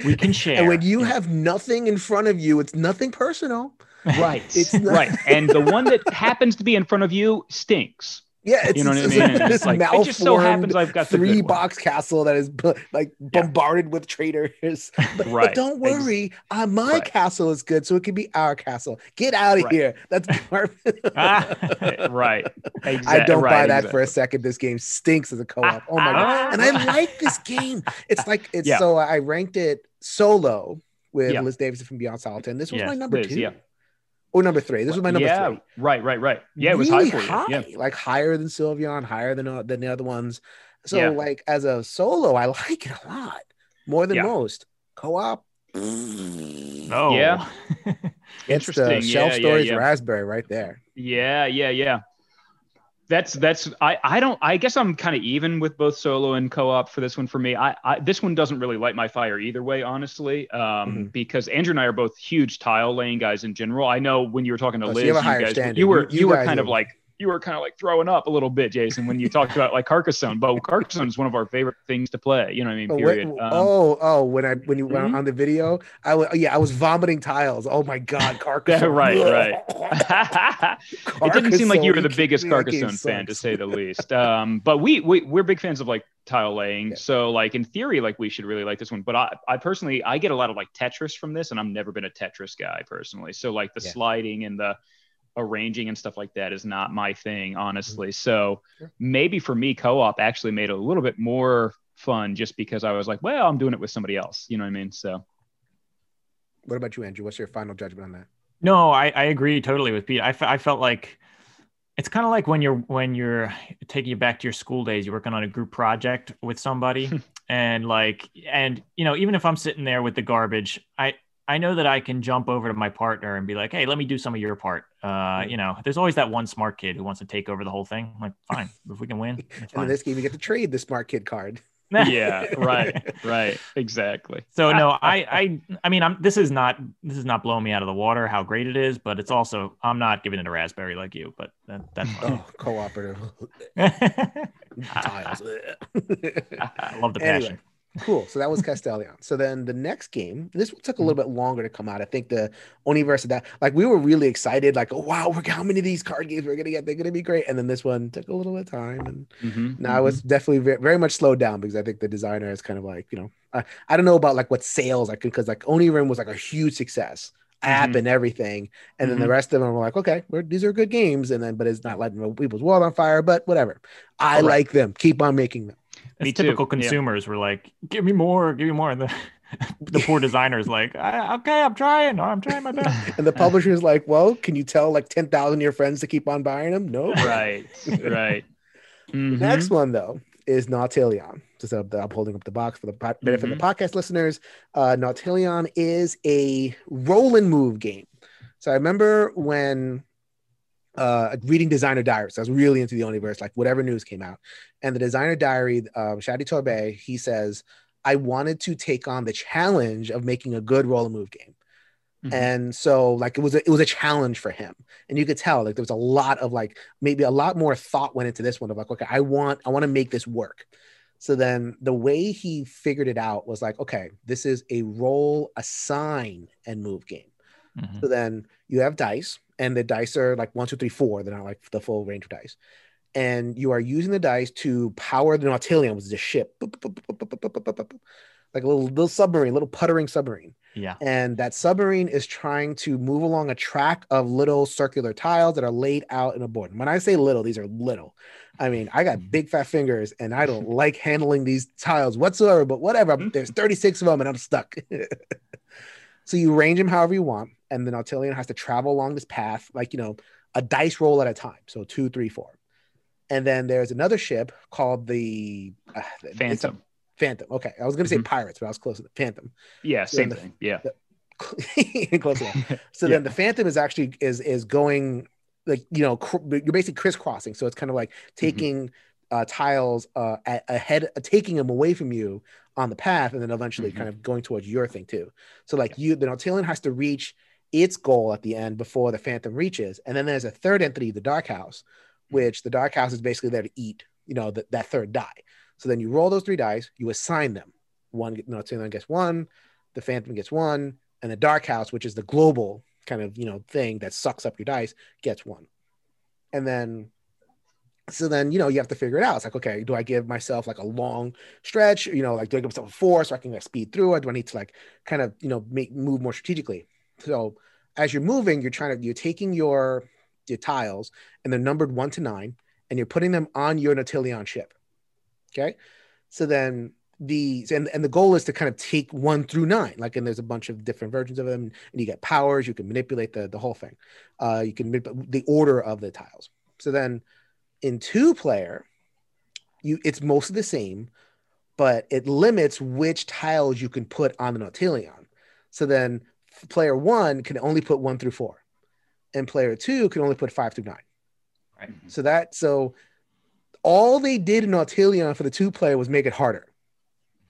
We can share. And when you have nothing in front of you, it's nothing personal. right. It's not- right and the one that happens to be in front of you stinks Yeah, it's You know what I mean? And it's like, it just so happens I've got three box castle that is like Yeah. bombarded with traitors. But, but don't Ex- worry, uh, my Right. castle is good, so it can be our castle. Get out of Right. here. That's perfect. Ah. right I don't buy right, that for a second. This game stinks as a co-op. Oh my god! And I like this game. It's like it's Yeah. so I ranked it solo with Yeah. Liz Davidson from Beyond Solitaire. And this was Yes, my number Liz, two yeah. Or number three. This was my number yeah three. right right right yeah it was really high for you high, yeah like higher than Sylvion, higher than uh, than the other ones. So Yeah. like as a solo, I like it a lot more than Yeah. most. Co-op. no. Yeah. It's the Interesting. shelf Yeah, yeah, stories yeah. raspberry right there. Yeah, yeah, yeah. That's that's I I don't I guess I'm kind of even with both solo and co-op for this one for me. I, I this one doesn't really light my fire either way, honestly. Um, Mhm. because Andrew and I are both huge tile laying guys in general. I know when you were talking to Oh, so Liz, you you, guys, standard. you were You- you, you were kind are- of like you were kind of like throwing up a little bit, Jason, when you talked about like Carcassonne. But Carcassonne is one of our favorite things to play. You know what I mean? Oh, Period. Um, oh, oh, when I when you went Mhm. on the video, I was yeah, I was vomiting tiles. Oh my god, Carcassonne. right, right. it didn't seem like you were the Carcassonne, biggest Carcassonne fan, to say the least. Um, but we, we we're big fans of like tile laying, Yeah. so like in theory, like we should really like this one. But I, I personally, I get a lot of like Tetris from this, and I've never been a Tetris guy personally. So like the Yeah. sliding and the arranging and stuff like that is not my thing, honestly. So Mm-hmm. Sure. maybe for me, co-op actually made it a little bit more fun, just because I was like, well, I'm doing it with somebody else. You know what I mean? So What about you, Andrew? What's your final judgment on that? No, I, I agree totally with Pete. I, I felt like it's kind of like when you're when you're taking you back to your school days, you're working on a group project with somebody, and like and you know even if I'm sitting there with the garbage, I I know that I can jump over to my partner and be like, hey, let me do some of your part Uh, you know, there's always that one smart kid who wants to take over the whole thing. Like, fine, if we can win, and in this game, you get to trade the smart kid card. yeah, right, right, exactly. So no, I, I, I mean, I'm. This is not. This is not blowing me out of the water how great it is, but it's also. I'm not giving it a raspberry like you, but that, that's fine. Oh, cooperative tiles. I love the passion. Anyway, cool. So that was Castellion. So then the next game, this took a little bit longer to come out. I think the Oniverse of that, like we were really excited, like, oh wow, we're how many of these card games we're gonna get? They're gonna be great. And then this one took a little bit of time, and Mhm, now mhm. it's definitely very, very much slowed down because I think the designer is kind of like, you know, I, I don't know about like what sales like because like Onirim was like a huge success. App Mhm. and everything, and then the Mhm. rest of them were like, okay, we're, these are good games, and then but it's not lighting people's world on fire, but whatever. I Correct. like them. Keep on making them. It's Me too, typical yeah. consumers were like, "Give me more, give me more." And the, the poor designer's like, I, "Okay, I'm trying. I'm trying my best." And the publisher is like, well, can you tell like 10,000 of your friends to keep on buying them? No. right, right. Mhm. Next one, though, is Nautilion. Just uh, I'm holding up the box for the po- benefit of the podcast listeners. Uh, Nautilion is a roll and move game. So I remember when uh, reading Designer Diaries, I was really into the Oniverse, like whatever news came out. And the Designer Diary, uh, Shadi Torbey, he says, I wanted to take on the challenge of making a good roll and move game. Mhm. And so like it was a, it was a challenge for him. And you could tell like there was a lot of like maybe a lot more thought went into this one of like, okay, I want I want to make this work. So then the way he figured it out was like, okay, this is a roll, assign, and move game. Mm-hmm. So then you have dice, and the dice are like one, two, three, four. They're not like the full range of dice. And you are using the dice to power the Nautilion, which is a ship, like a little, little submarine, little puttering submarine. Yeah. And that submarine is trying to move along a track of little circular tiles that are laid out in a board. And when I say little, these are little. I mean, I got mm-hmm. big fat fingers and I don't like handling these tiles whatsoever, but whatever. Mm-hmm. There's 36 of them and I'm stuck. so you range them however you want. And the Nautilion has to travel along this path, like, you know, a dice roll at a time. So two, three, four. And then there's another ship called the uh, Phantom. Phantom. Okay. I was going to say Mhm. pirates, but I was close to the Phantom. Yeah, same the- thing. Yeah. close enough. So Yeah. then the Phantom is actually is is going like you know cr- you're basically crisscrossing. So it's kind of like taking uh, tiles uh, ahead, taking them away from you on the path, and then eventually Mhm. kind of going towards your thing too. So like you, the Nautilion has to reach its goal at the end before the Phantom reaches, and then there's a third entity, the Dark House, which the Dark House is basically there to eat. You know that that third die. So then you roll those three dice, you assign them. One Nautilion gets one, the Phantom gets one, and the Dark House, which is the global kind of you know thing that sucks up your dice, gets one. And then, so then you know you have to figure it out. It's like, okay, do I give myself like a long stretch? You know, like do I give myself a four so I can like speed through, or do I need to like kind of you know make move more strategically? So as you're moving, you're trying to you're taking your your tiles and they're numbered one to nine, and you're putting them on your Nautilion ship. Okay, so then the and, and the goal is to kind of take one through nine like and there's a bunch of different versions of them and you get powers you can manipulate the, the whole thing uh you can manip- the order of the tiles so then in two player you it's mostly the same but it limits which tiles you can put on the nautilion so then player one can only put one through four and player two can only put five through nine Right. Mm-hmm. so that so all they did in Nautilion for the two player was make it harder.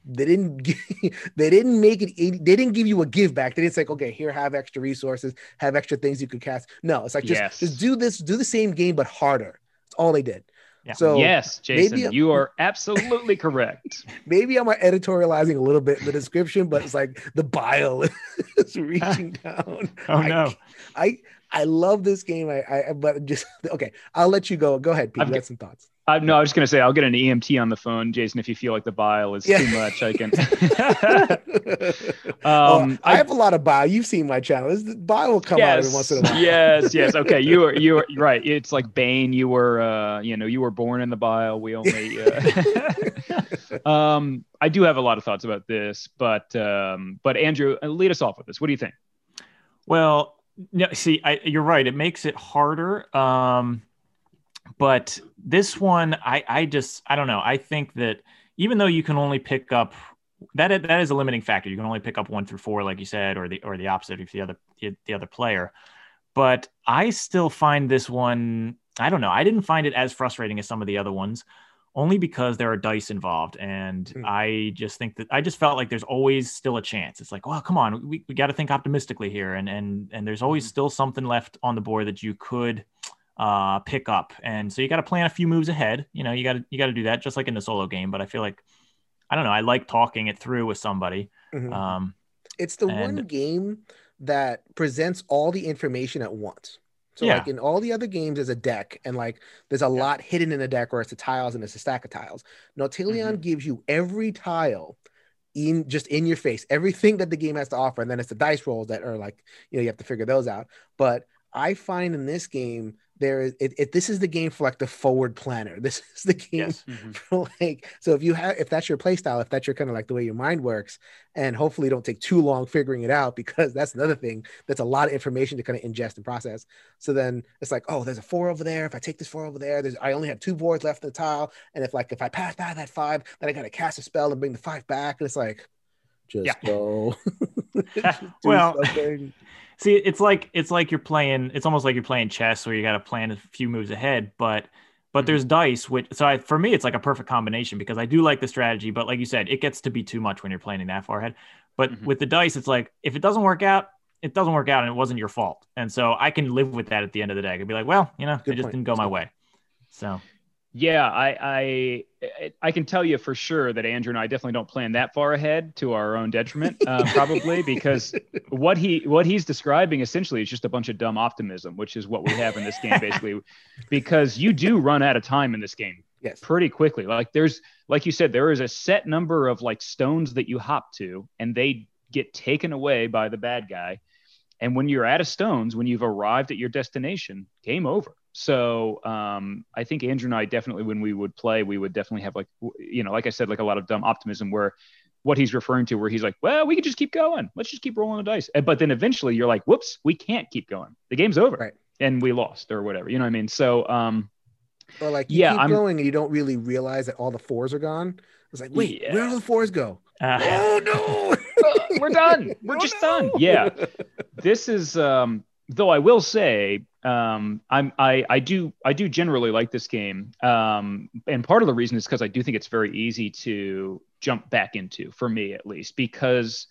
They didn't gi- they didn't make it they didn't give you a give back. They didn't say, okay, here have extra resources, have extra things you could cast. No, it's like just Yes. just do this, do the same game but harder. That's all they did. Yeah. So yes, Jason, maybe- you are absolutely correct. maybe I'm editorializing a little bit in the description, but it's like the bile is reaching down. Oh I- no. I I love this game. I, I but just okay. I'll let you go. Go ahead, Pete. I've You got- got some thoughts. Uh, no, I was going to say I'll get an EMT on the phone, Jason. If you feel like the bile is Yeah. too much, I can. oh, um, I, have a lot of bile. You've seen my channel. This bile will come out every once in a while. yes, yes. Okay, you were you were right. It's like Bane. You were, uh, you know, you were born in the bile. We only. Uh, um, I do have a lot of thoughts about this, but um, but Andrew, uh, lead us off with this. What do you think? Well, no, see, I, you're right. It makes it harder. Um, but this one, I, I just, I don't know. I think that even though you can only pick up that, that is a limiting factor. You can only pick up one through four, like you said, or the or the opposite if the other the, the other player. but I still find this one. I don't know. I didn't find it as frustrating as some of the other ones, only because there are dice involved, and Mm. I just think that I just felt like there's always still a chance. It's like, well, come on, we, we got to think optimistically here, and and and there's always Mhm. still something left on the board that you could uh pick up and so you got to plan a few moves ahead you know you got to you got to do that just like in the solo game but i feel like i don't know i like talking it through with somebody Mhm. um it's the one game that presents all the information at once. So Yeah. like in all the other games, there's a deck, and like there's a lot hidden in the deck, or it's the tiles and it's a stack of tiles. Nautilion Mm-hmm. gives you every tile in just in your face, everything that the game has to offer, and then it's the dice rolls that are like you know you have to figure those out. But I find in this game there is it, it this is the game for like the forward planner. This is the game yes mm-hmm. for like so if you have if that's your play style if that's your kind of like the way your mind works and hopefully don't take too long figuring it out because that's another thing that's a lot of information to kind of ingest and process so then it's like oh there's a four over there if i take this four over there there's i only have two boards left in the tile and if like if i pass by that five then i gotta cast a spell and bring the five back and it's like just Yeah. go Just Well, something. See it's like it's like you're playing it's almost like you're playing chess where you got to plan a few moves ahead but but Mhm. there's dice which so I, for me it's like a perfect combination because i do like the strategy but like you said it gets to be too much when you're planning that far ahead but Mhm. with the dice it's like if it doesn't work out it doesn't work out and it wasn't your fault and so i can live with that at the end of the day i could be like well you know Good it just point. didn't go my way so Yeah, I, I I can tell you for sure that Andrew and I definitely don't plan that far ahead to our own detriment, uh, probably because what he what he's describing essentially is just a bunch of dumb optimism, which is what we have in this game basically, because you do run out of time in this game yes pretty quickly. Like there's like you said, there is a set number of like stones that you hop to, and they get taken away by the bad guy. And when you're out of stones, when you've arrived at your destination, game over. So um, I think Andrew and I definitely, when we would play, we would definitely have like, you know, like I said, like a lot of dumb optimism where what he's referring to, where he's like, well, we could just keep going. Let's just keep rolling the dice. But then eventually you're like, whoops, we can't keep going. The game's over. Right. And we lost or whatever. You know what I mean? So um, or like you Yeah, keep I'm- going and you don't really realize that all the fours are gone it's like wait where do the fours go uh, oh no we're done. We're Oh, just no. done. Yeah. this is um though I will say um I'm I I do I do generally like this game. Um and part of the reason is because I do think it's very easy to jump back into for me at least because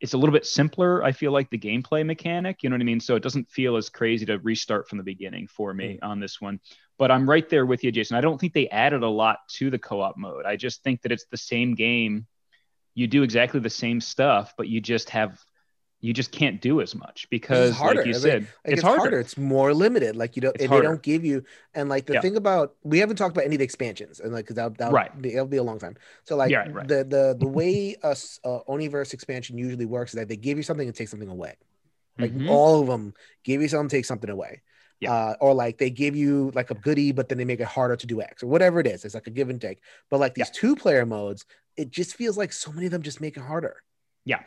it's a little bit simpler. I feel like the gameplay mechanic, you know what I mean? So it doesn't feel as crazy to restart from the beginning for me on this one. But I'm right there with you, Jason. I don't think they added a lot to the co-op mode. I just think that it's the same game. You do exactly the same stuff, but you just have you just can't do as much because, harder. like you I mean, said, it's, it's, harder. harder. It's more limited. Like you don't, they don't give you. And like the Yeah. thing about we haven't talked about any of the expansions, and like because that that'll, Right. be, that'll be a long time. So like Yeah, right. the the the way a s- uh, Oniverse expansion usually works is that they give you something and take something away. Like Mhm. all of them give you something, take something away. Yeah. Uh, or like they give you like a goodie, but then they make it harder to do X or whatever it is. It's like a give and take. But like these two player modes, it just feels like so many of them just make it harder. Yeah.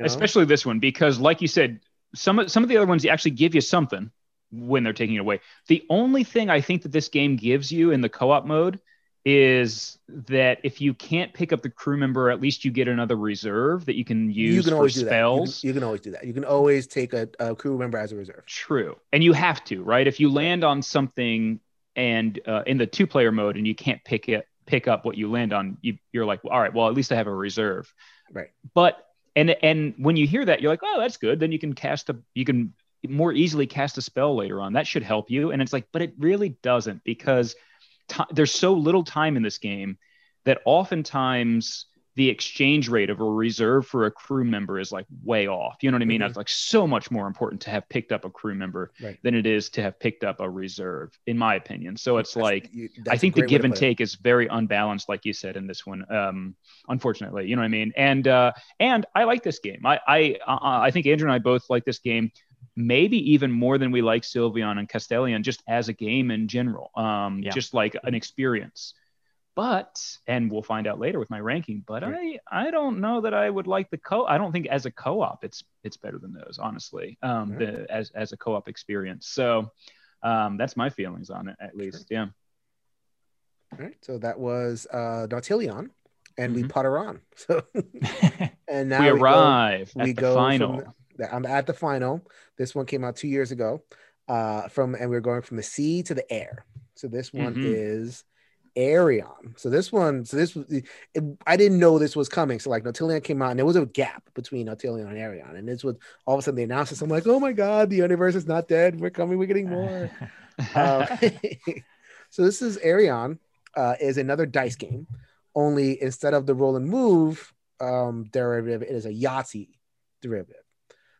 Especially this one because like you said some of some of the other ones actually give you something when they're taking it away the only thing i think that this game gives you in the co-op mode is that if you can't pick up the crew member at least you get another reserve that you can use you can for always do that. You spells can, you can always do that. You can always take a, a crew member as a reserve. true and you have to right if you land on something and uh, in the two player mode and you can't pick it pick up what you land on you, you're like all right well at least i have a reserve Right. but and and when you hear that you're like oh that's good. Then you can cast a you can more easily cast a spell later on. That should help you. And it's like but it really doesn't because ti there's so little time in this game that oftentimes the exchange rate of a reserve for a crew member is like way off you know what i mean Mhm. it's like so much more important to have picked up a crew member Right. than it is to have picked up a reserve in my opinion so it's That's- like you- I think the give and take is very unbalanced, like you said in this one. Um, unfortunately, you know what I mean. And uh, and I like this game. I I uh, I think Andrew and I both like this game, maybe even more than we like Sylvion and Castellion, just as a game in general. Um, Yeah. just like an experience. But and we'll find out later with my ranking. But I I don't know that I would like the co. I don't think as a co-op it's it's better than those honestly. Um, the, as as a co-op experience. So. Um, that's my feelings on it, at least. Yeah. All right. So that was uh Nautilion, and we Mhm. putter on. So and now we go- arrive we at the go final. the- I'm at the final. This one came out two years ago. Uh, from and we're going from the sea to the air. So this one Mhm. is Aerion. So this one, so this was I didn't know this was coming. So like Nautilion came out and there was a gap between Nautilion and Aerion. And this was all of a sudden they announced this. I'm like, oh my god, the Oniverse is not dead. We're coming, we're getting more. Um, so this is Aerion, uh, is another dice game. Only instead of the roll and move um, derivative, it is a Yahtzee derivative.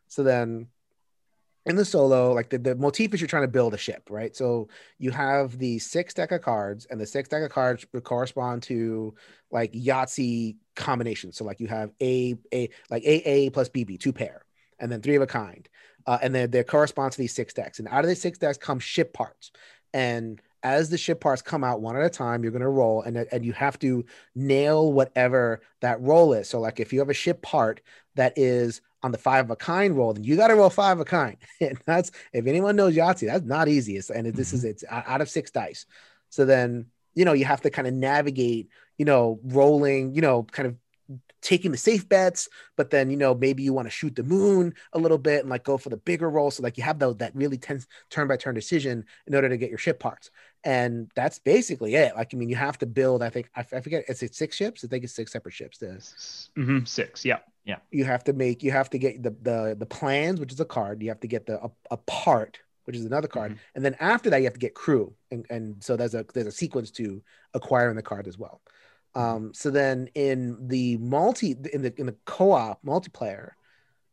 So then in the solo, like the, the motif is you're trying to build a ship, right? So you have the six deck of cards, and the six deck of cards correspond to like Yahtzee combinations. So like you have A A like AA plus BB, two pair, and then three of a kind. Uh, and then they correspond to these six decks. And out of these six decks come ship parts. And as the ship parts come out one at a time, you're going to roll, and, and you have to nail whatever that roll is. So, like if you have a ship part that is on the five of a kind roll, then you got to roll five of a kind. And that's if anyone knows Yahtzee, that's not easy. It's, and this is mm-hmm. it's out of six dice. So then you know you have to kind of navigate, you know, rolling, you know, kind of taking the safe bets, but then you know maybe you want to shoot the moon a little bit and like go for the bigger roll. So like you have the, that really tense turn by turn decision in order to get your ship parts, and that's basically it. Like I mean, you have to build. I think I, I forget. Is it six ships? I think it's six separate ships. Mhm, Six. Yeah. Yeah. You have to make. You have to get the the the plans, which is a card. You have to get the a, a part, which is another card, and then after that you have to get crew, and and so there's a there's a sequence to acquiring the card as well. Um, so then in the multi in the in the co-op multiplayer,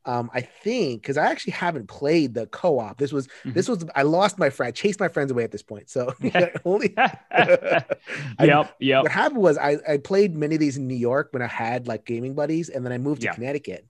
um, I think because I actually haven't played the co-op. This was Mhm. this was I lost my friend, I chased my friends away at this point. So only yep. Yep. what happened was I, I played many of these in New York when I had like gaming buddies, and then I moved to. Connecticut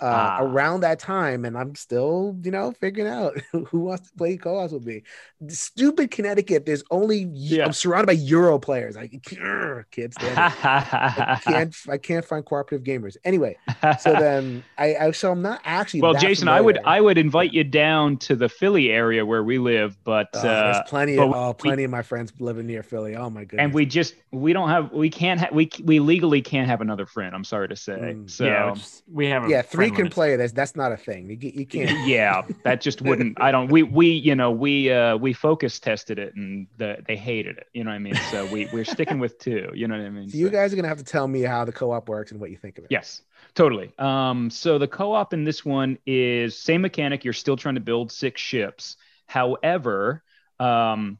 uh, Ah. around that time, and I'm still you know figuring out who wants to play co-ops with me. The stupid Connecticut, there's only Yeah. I'm surrounded by Euro players. I "Grr, can't. I can't I can't find cooperative gamers. Anyway, so then I, I so I'm not actually well, that Jason, I would. I would invite you down to the Philly area where we live, but Oh, uh, there's plenty but of we- oh, plenty of my friends living near Philly. Oh my goodness. and we just we don't have we can't ha- we we legally can't have another friend. I'm sorry to say. Mm. So yeah, it's- we have a yeah, three friend can play. That's that's not a thing. You, you can't. yeah, that just wouldn't. I don't. We we you know we uh we focus tested it and the, they hated it. You know what I mean? So we we're sticking with two. You know what I mean? So you So- guys are gonna have to tell me how the co-op works and what you think of it. Yes, totally. Um, so the co-op in this one is same mechanic. You're still trying to build six ships. However, um,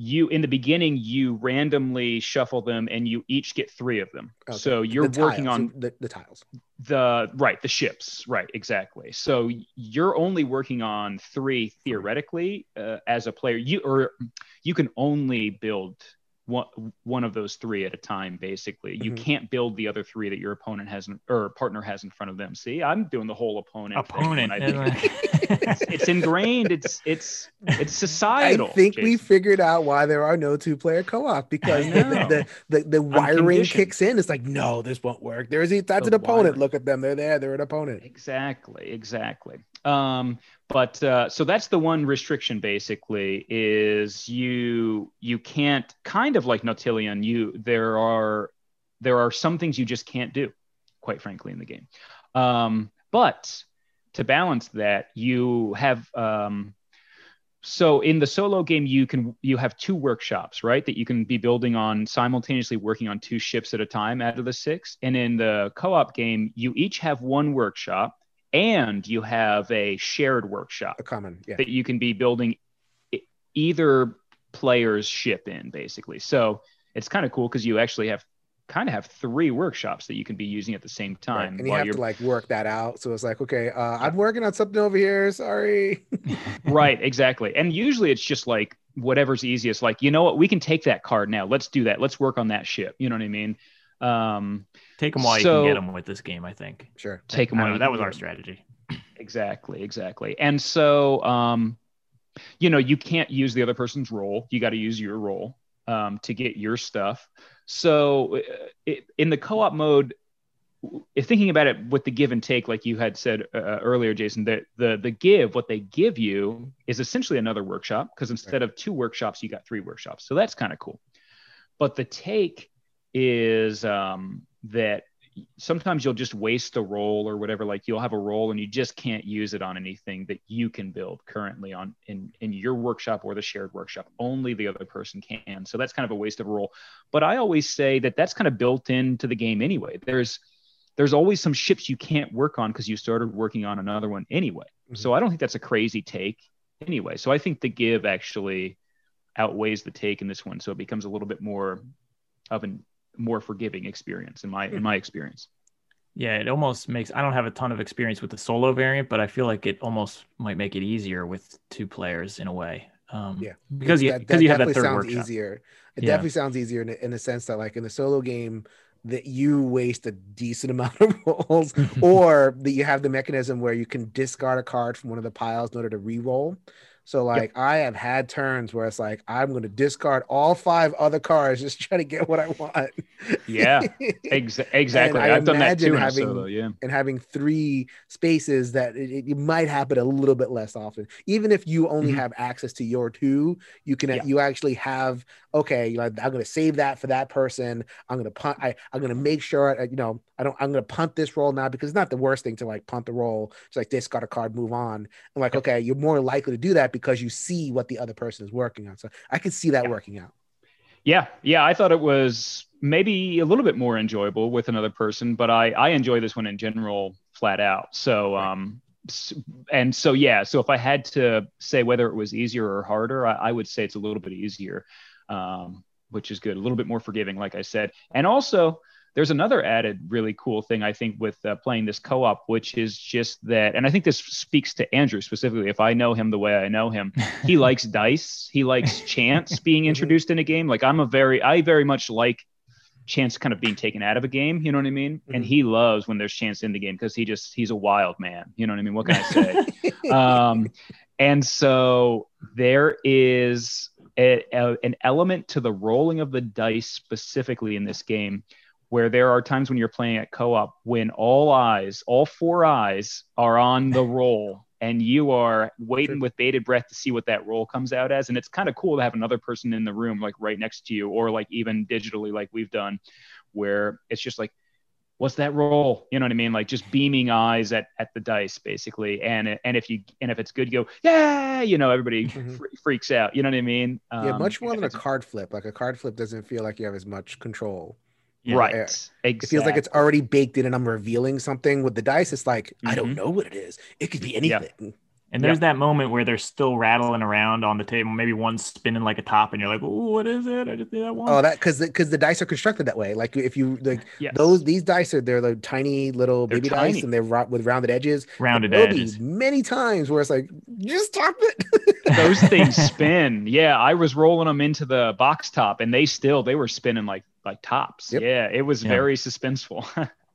you in the beginning you randomly shuffle them and you each get three of them. Okay. So you're The working tiles, on the, the tiles. the right the ships right exactly so you're only working on three theoretically uh, as a player you or you can only build one one of those three at a time basically you Mhm. can't build the other three that your opponent has in, or partner has in front of them see i'm doing the whole opponent thing when opponent. I do- it's, ingrained it's it's it's societal. I think we Jason. figured out why there are no two-player co-op because the, the, the, the wiring kicks in. It's like, no, this won't work. There's a, that's The an opponent. wiring. Look at them. They're there. They're an opponent. Exactly, exactly. Um, but uh, so that's the one restriction basically is you you can't kind of like Nautilion, you there are there are some things you just can't do, quite frankly, in the game. Um, but to balance that, you have um, so in the solo game you can you have two workshops right that you can be building on simultaneously working on two ships at a time out of the six and in the co-op game you each have one workshop and you have a shared workshop A common. Yeah. that you can be building either player's ship in basically so it's kind of cool because you actually have kind of have three workshops that you can be using at the same Right. time And you while have you're to like work that out. So it's like, okay, uh, I'm working on something over here. Sorry. right exactly and usually it's just like whatever's easiest like you know what we can take that card now let's do that let's work on that ship you know what i mean um Take them while you can get them with this game. I think. Sure. take them while know, that was our strategy. exactly exactly and so um you know you can't use the other person's role you got to use your role um, to get your stuff. So uh, it, in the co-op mode if thinking about it with the give and take like you had said uh, earlier jason that the the give what they give you is essentially another workshop because instead of two workshops you got three workshops. So that's kind of cool. But the take is um, that sometimes you'll just waste a roll or whatever like you'll have a roll and you just can't use it on anything that you can build currently on in in your workshop or the shared workshop. Only the other person can. So that's kind of a waste of a roll. But i always say that that's kind of built into the game anyway. There's there's always some ships you can't work on because you started working on another one anyway. Mm-hmm. so i don't think that's a crazy take anyway. So i think the give actually outweighs the take in this one. So it becomes a little bit more of an more forgiving experience in my in my experience. Yeah, it almost makes I don't have a ton of experience with the solo variant, but I feel like it almost might make it easier with two players in a way. Um, yeah, because you because you have that third sounds workshop. easier. It yeah. definitely sounds easier in, in the sense that like in the solo game that you waste a decent amount of rolls, or that you have the mechanism where you can discard a card from one of the piles in order to re-roll. So like yep. I have had turns where it's like I'm going to discard all five other cards just try to get what I want. Yeah, ex- exactly. I've done that too. Having, solo, yeah, and having three spaces that it, it, might happen a little bit less often. Even if you only mm-hmm. have access to your two, you can yeah. you actually have okay. Like I'm going to save that for that person. I'm going to punt. I, I'm going to make sure you know I don't. I'm going to punt this roll now because it's not the worst thing to like punt the roll. It's like discard a card, move on. And like okay, you're more likely to do that because you see what the other person is working on. So I could see that yeah. working out. Yeah, yeah, I thought it was maybe a little bit more enjoyable with another person, but I I enjoy this one in general flat out. So um and so yeah, so if I had to say whether it was easier or harder, I, I would say it's a little bit easier, um, which is good, a little bit more forgiving, like I said, and also there's another added really cool thing I think with uh, playing this co-op, which is just that, and I think this speaks to Andrew specifically. If I know him the way I know him, he likes dice. He likes chance being introduced in a game. Like I'm a very, I very much like chance kind of being taken out of a game. You know what I mean? Mm-hmm. And he loves when there's chance in the game because he just he's a wild man. You know what I mean? What can I say? um, and so there is a, a, an element to the rolling of the dice specifically in this game where there are times when you're playing at co-op when all eyes, all four eyes are on the roll and you are waiting sure. with bated breath to see what that roll comes out as. And it's kind of cool to have another person in the room, like right next to you, or like even digitally, like we've done, where it's just like, what's that roll? You know what I mean? Like just beaming eyes at, at the dice basically. And, and if you, and if it's good, you go, yeah, you know, everybody mm-hmm. freaks out. You know what I mean? Um, yeah. Much more than a card flip. Like a card flip doesn't feel like you have as much control. Yeah, right. Exactly. It feels like it's already baked in and I'm revealing something with the dice. It's like, mm-hmm. I don't mm-hmm. know what it is. It could be anything. And there's that moment where they're still rattling around on the table. Maybe one's spinning like a top, and you're like, "Oh, "What is it? I just did that one." Oh, that because because the, the, dice are constructed that way. Like if you like yes. those these dice are they're like tiny little they're baby tiny. dice, and they're with rounded edges. Rounded edges. many times where it's like, just stop it. those things spin. Yeah, I was rolling them into the box top, and they still they were spinning like like tops. Yep. Yeah, it was yeah. very suspenseful.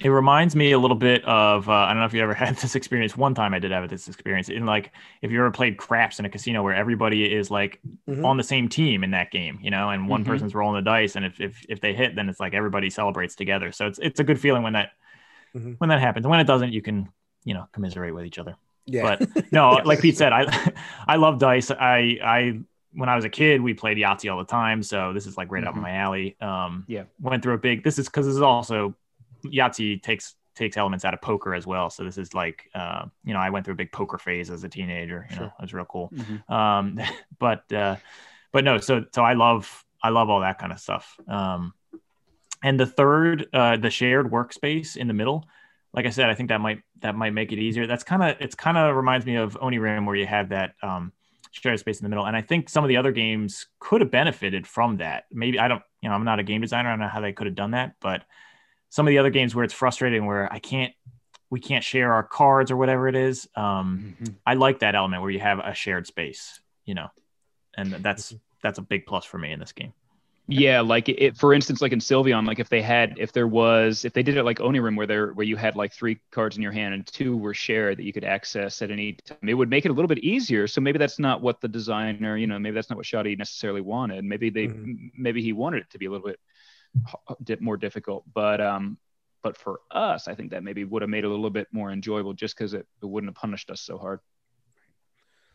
it reminds me a little bit of uh, I don't know if you ever had this experience. One time I did have this experience in like if you ever played craps in a casino where everybody is like mm-hmm. on the same team in that game, you know, and one mm-hmm. person's rolling the dice, and if, if if they hit, then it's like everybody celebrates together. So it's it's a good feeling when that mm-hmm. when that happens. And when it doesn't, you can you know commiserate with each other. Yeah. But no, like Pete said, I I love dice. I I when I was a kid, we played Yahtzee all the time. So this is like right mm-hmm. up my alley. Um, yeah. Went through a big, this is cause this is also Yahtzee takes, takes elements out of poker as well. So this is like, uh, you know, I went through a big poker phase as a teenager, you sure. know, it was real cool. Mm-hmm. Um, but, uh, but no, so, so I love, I love all that kind of stuff. Um, and the third, uh, the shared workspace in the middle, like I said, I think that might, that might make it easier. That's kind of, it's kind of reminds me of Onirim where you have that, um, shared space in the middle. And I think some of the other games could have benefited from that. Maybe I don't, you know, I'm not a game designer. I don't know how they could have done that, but some of the other games where it's frustrating, where I can't, we can't share our cards or whatever it is. Um, mm-hmm. I like that element where you have a shared space, you know, and that's mm-hmm. that's a big plus for me in this game. Yeah, like it, for instance, like in Sylvion, like if they had, if there was, if they did it like Onirim, where there, where you had like three cards in your hand and two were shared that you could access at any time, it would make it a little bit easier. So maybe that's not what the designer, you know, maybe that's not what Shadi necessarily wanted. Maybe they, mm-hmm. maybe he wanted it to be a little bit more difficult. But, um, but for us, I think that maybe would have made it a little bit more enjoyable just because it, it wouldn't have punished us so hard.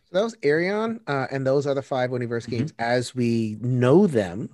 So that was Aerion, uh, and those are the five Oniverse mm-hmm. games as we know them.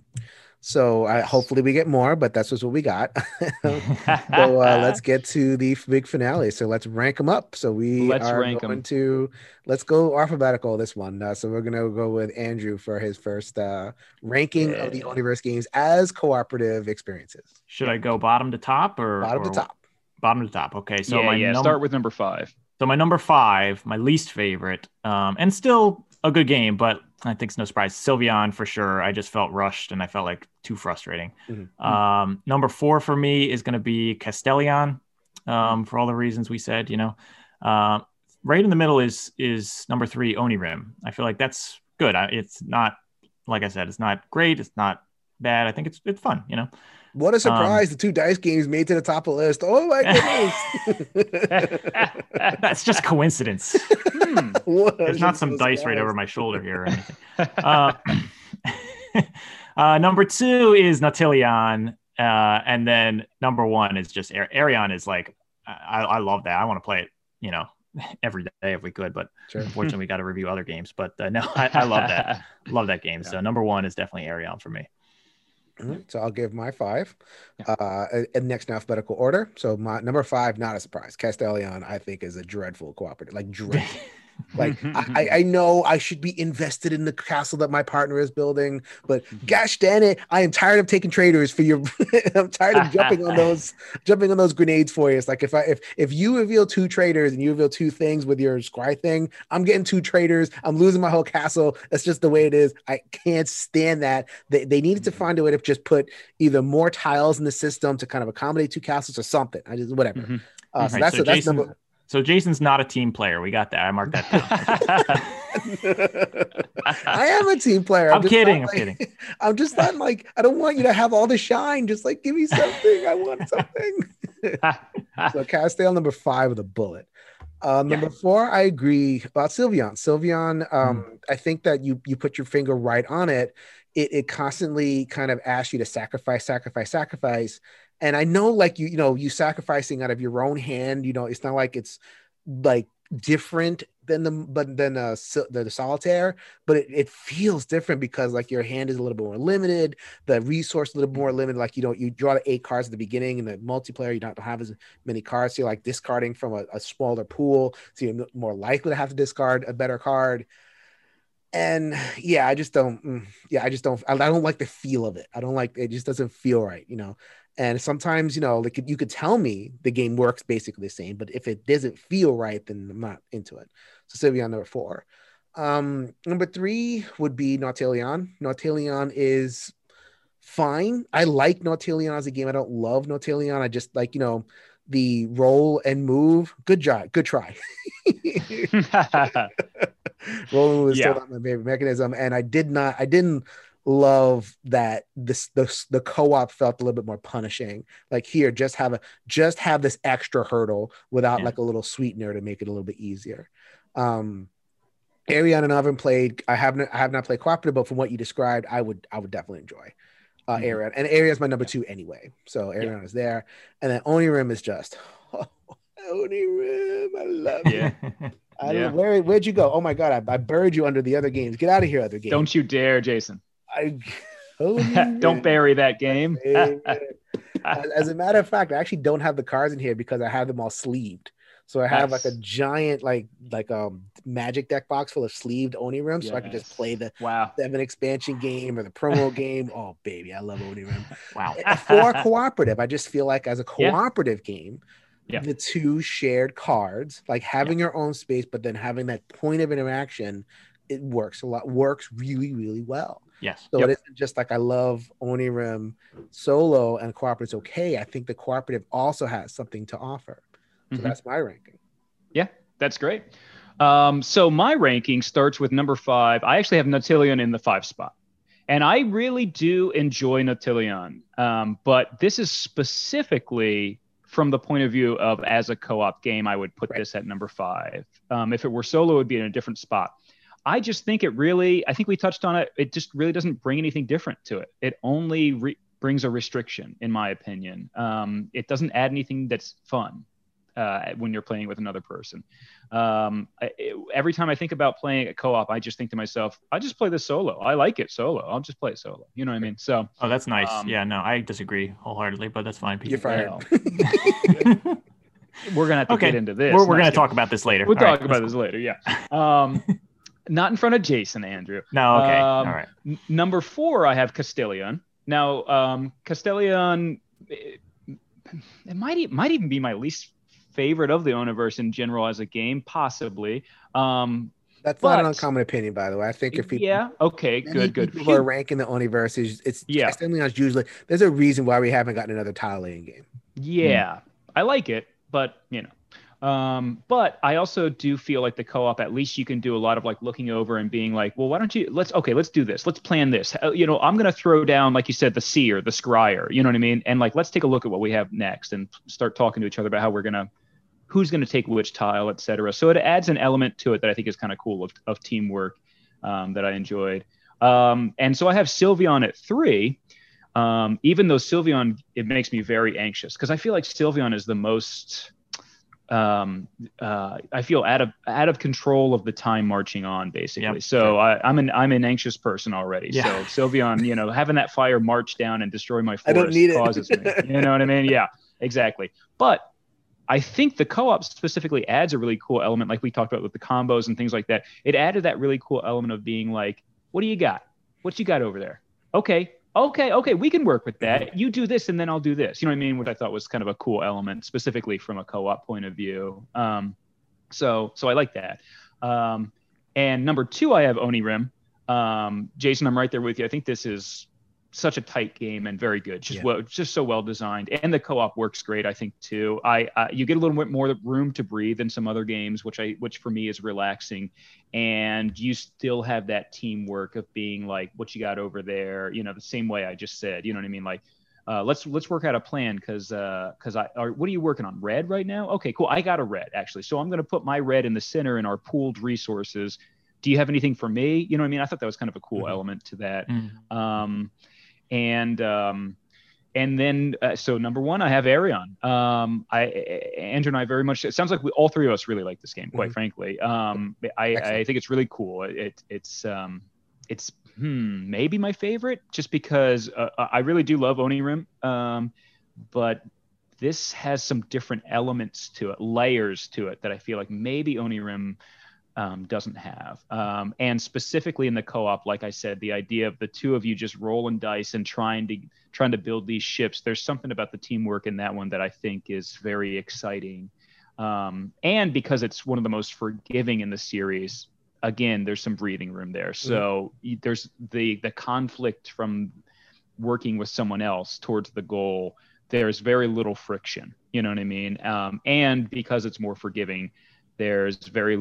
So I hopefully we get more, but that's just what we got. so uh, let's get to the big finale. So let's rank them up. So we Let's are rank 'em. going to let's go alphabetical this one. Uh, so we're gonna go with Andrew for his first uh, ranking of the Yeah. Oniverse games as cooperative experiences. Should I go bottom to top or Bottom to top. Bottom to top. Okay, so yeah, my yeah. num- Start with number five. So my number five, my least favorite, um, and still a good game, but I think it's no surprise. Sylvion for sure. I just felt rushed and I felt like too frustrating. Mhm. Um, number four for me is going to be Castellion, um, for all the reasons we said. You know, uh, right in the middle is is number three Onirim. I feel like that's good. I, it's not like I said, it's not great. It's not bad. I think it's it's fun. You know. What a surprise! the two dice games made to the top of the list. Oh my goodness! That's just coincidence. Hmm. There's not some dice right over my shoulder here or anything. Uh, uh, number two is Nautilion. Uh, and then number one is just Ar- Aerion is like, I, I love that. I want to play it, you know, every day if we could, but Sure. unfortunately we got to review other games, but uh, no, I, I love that. Love that game. So number one is definitely Aerion for me. Mhm. So I'll give my five. Yeah. Uh, in next in alphabetical order. So my number five, not a surprise. Castellion, I think, is a dreadful cooperative. Like dreadful. like I, I- know I should be invested in the castle that my partner is building, but gosh damn it, I am tired of taking traders for your. I'm tired of jumping on those, jumping on those grenades for you. It's like if I if if you reveal two traders and you reveal two things with your scry thing, I'm getting two traders. I'm losing my whole castle. That's just the way it is. I can't stand that. They they needed to find a way to just put either more tiles in the system to kind of accommodate two castles or something. I just whatever. Mhm. Uh, so Right, that's so that's Jason- number. So Jason's not a team player. We got that. I marked that down. I am a team player. I'm just kidding, I'm like- kidding. I'm just not like I don't want you to have all the shine. Just like give me something. I want something. so Castile number five with a bullet. Uh, number four, I agree about Sylvion. Sylvion, um, I think that you you put your finger right on it. It it constantly kind of asks you to sacrifice, sacrifice, sacrifice. And I know, like you, you know, you sacrificing out of your own hand. You know, it's not like it's like different than the but than uh, the, the solitaire, but it, it feels different because like your hand is a little bit more limited, the resource a little more limited. Like you don't you draw the eight cards at the beginning, and the multiplayer you don't have as many cards. So you're like discarding from a, a smaller pool, so you're more likely to have to discard a better card. And yeah, I just don't. mm, Yeah, I just don't. I don't like the feel of it. I don't like it. Just doesn't feel right, you know. And sometimes, you know, like you could tell me the game works basically the same, but if it doesn't feel right, then I'm not into it. So Sylvion number four. Um, number three would be Nautilion. Nautilion is fine. I like Nautilion as a game. I don't love Nautilion. I just like, you know, the roll and move. Good job. Good try. Rolling was Yeah. still not my favorite mechanism. And I did not, I didn't love that this the, the co-op felt a little bit more punishing. Like here, just have a just have this extra hurdle without Yeah. like a little sweetener to make it a little bit easier. Um Aerion and I haven't played. I haven't. I have not played cooperative, but from what you described, I would. I would definitely enjoy uh, Mhm. Aerion. And Aerion is my number two anyway. So Aerion is there, and then Onirim is just Onirim. I love it. Yeah. I Yeah. don't, where where'd you go? Oh my god! I, I buried you under the other games. Get out of here, other games. Don't you dare, Jason. I, Don't bury that game. as, a matter of fact, I actually don't have the cards in here because I have them all sleeved. So I have like a giant like like um magic deck box full of sleeved Onirim, so I can just play the wow. seven expansion game or the promo game. Oh baby, I love Onirim. wow. For cooperative, I just feel like as a Yeah. cooperative game, Yeah. the two shared cards, like having your own space, but then having that point of interaction, it works a lot. Works really really well. Yes. So Yep. it isn't just like I love Onirim solo and cooperative's okay. I think the cooperative also has something to offer. So Mhm. that's my ranking. Yeah, that's great. Um, so my ranking starts with number five. I actually have Nautilion in the five spot. And I really do enjoy Nautilion. Um, but this is specifically from the point of view of as a co op game, I would put Right. this at number five. Um, if it were solo, it would be in a different spot. I just think it really, I think we touched on it. It just really doesn't bring anything different to it. It only re- brings a restriction, in my opinion. Um, it doesn't add anything that's fun. uh, when you're playing with another person. Um, I, it, every time I think about playing a co-op, I just think to myself, I just play this solo. I like it solo. I'll just play it solo. You know what I mean? So. Oh, that's nice. Um, yeah, no, I disagree wholeheartedly, but that's fine. You're fired. Well, we're gonna have to Okay. get into this. we're we're gonna talk about this later. We'll All right, talk about this later. Yeah. Um, not in front of Jason, Andrew. No, okay, Um, all right. N- number four, I have Castellion. Now, um, Castellion, it, it might e- might even be my least favorite of the Oniverse in general as a game, possibly. Um, That's not an uncommon opinion, by the way. I think if people, yeah. Okay. Good. Good. people are ranking the Oniverse, it's, it's Yeah. Castellion's usually there's a reason why we haven't gotten another tile laying game. Yeah, I like it, but you know. Um, but I also do feel like the co-op, at least you can do a lot of like looking over and being like, well, why don't you let's okay, let's do this. Let's plan this. Uh, You know, I'm gonna throw down, like you said, the seer, the scryer, you know what I mean? And like let's take a look at what we have next and start talking to each other about how we're gonna who's gonna take which tile, et cetera. So it adds an element to it that I think is kind of cool of, of teamwork um, that I enjoyed. Um, and so I have Sylvion at three. Um, even though Sylvion, it makes me very anxious because I feel like Sylvion is the most. Um, uh, I feel out of out of control of the time marching on, basically. Yep. So I, I'm an I'm an anxious person already. Yeah. So Sylvion, you know, having that fire march down and destroy my I forest don't need it. causes me. You know what I mean? Yeah, exactly. But I think the co-op specifically adds a really cool element, like we talked about with the combos and things like that. It added that really cool element of being like, "What do you got? What you got over there? Okay, okay, okay, we can work with that. You do this, and then I'll do this. You know what I mean? Which I thought was kind of a cool element, specifically from a co-op point of view. Um, so, so I like that. Um, and number two, I have Onirim. Um, Jason, I'm right there with you. I think this is such a tight game and very good. Just Yeah. well, just so well designed, and the co-op works great. I think too. I uh, you get a little bit more room to breathe than some other games, which I which for me is relaxing, and you still have that teamwork of being like, what you got over there, you know, the same way I just said. You know what I mean? Like, uh, let's let's work out a plan because uh because I are, what are you working on? Red right now? Okay, cool. I got a red actually, so I'm going to put my red in the center in our pooled resources. Do you have anything for me? You know what I mean? I thought that was kind of a cool Mhm. element to that. Mm. Um, and um, and then uh, so number one, I have Aerion. Um, I Andrew and I very much. It sounds like we all three of us really like this game. Quite Mhm. frankly, um, I, I think it's really cool. It it's um, it's hmm, maybe my favorite just because uh, I really do love Onirim. Um, but this has some different elements to it, layers to it that I feel like maybe Onirim um, doesn't have. Um, and specifically in the co-op, like I said, the idea of the two of you just rolling dice and trying to trying to build these ships. There's something about the teamwork in that one that I think is very exciting. Um, and because it's one of the most forgiving in the series, again, there's some breathing room there. So y- there's the the conflict from working with someone else towards the goal. There's very little friction. You know what I mean? Um, and because it's more forgiving, there's very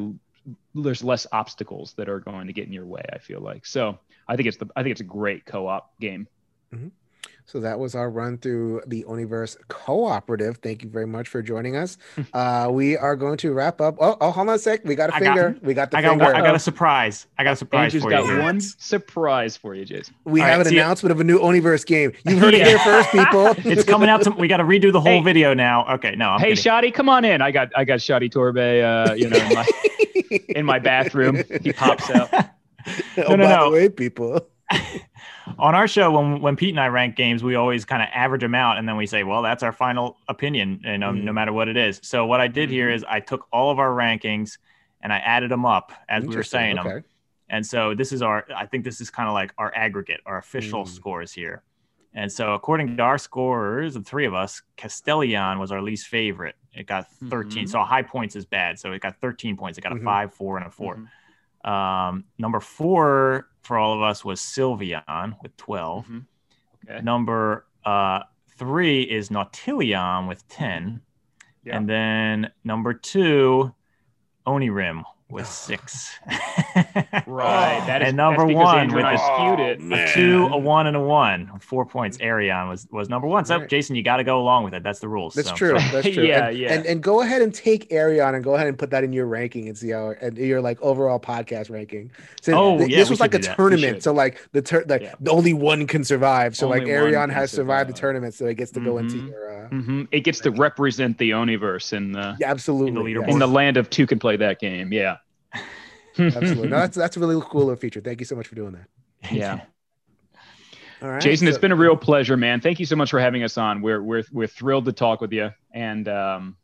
there's less obstacles that are going to get in your way. I feel like so. I think it's the I think it's a great co-op game. So that was our run through the Oniverse Cooperative. Thank you very much for joining us. Uh, we are going to wrap up. Oh, oh hold on a sec. We got a I got- finger. we got the I finger. one, I got a surprise. I got a surprise Andrew's for got you. here. one surprise for you, Jason. we All have right, an see- announcement of a new Oniverse game. You heard it here first, people. It's coming out. To, we got to redo the whole Hey. video now. Okay, no, I'm hey, kidding. Shadi, come on in. I got I got Shadi Torbey, uh, you know, my, in my bathroom. He pops out. oh, No, no, by no. the way, people. on our show when when Pete and I rank games, we always kind of average them out, and then we say, "Well, that's our final opinion," you know, Mm. no matter what it is. So what I did here is I took all of our rankings and I added them up as we were Interesting, saying them. And so this is our, I think this is kind of like our aggregate, our official Mm. scores here. And so according to our scorers, the three of us, Castellion was our least favorite. It got 13. Mhm. So high points is bad. So it got 13 points. It got Mhm. a five, four, and a 4 Mhm. Um, number four for all of us was Sylvion with 12. Mhm. Okay. Number uh, three is Nautilion with 10. Yeah. And then number two, Onirim with six. Right. That is and number one with and I the skewed it. man. a two, a one, and a one. Four points. Aerion was was number one. So Right. Jason, you got to go along with it. That's the rules. That's So- true. That's true. Yeah, and, yeah. And and go ahead and take Aerion and go ahead and put that in your ranking and see how and your like overall podcast ranking. So Oh, th- yeah, this was like a should do that. We tournament. So like the tur- like Yeah. the only one can survive. So Only like one Aerion has survived the survive. tournament, so it gets to go into Mhm. your uh Mm-hmm. It gets to represent the Oniverse in the yeah, absolutely in the yes. in the land of two can play that game. Yeah. Absolutely. No, that's that's a really cool little feature. Thank you so much for doing that. Yeah. All right, Jason, It's been a real pleasure, man. Thank you so much for having us on. We're we're we're thrilled to talk with you, and um,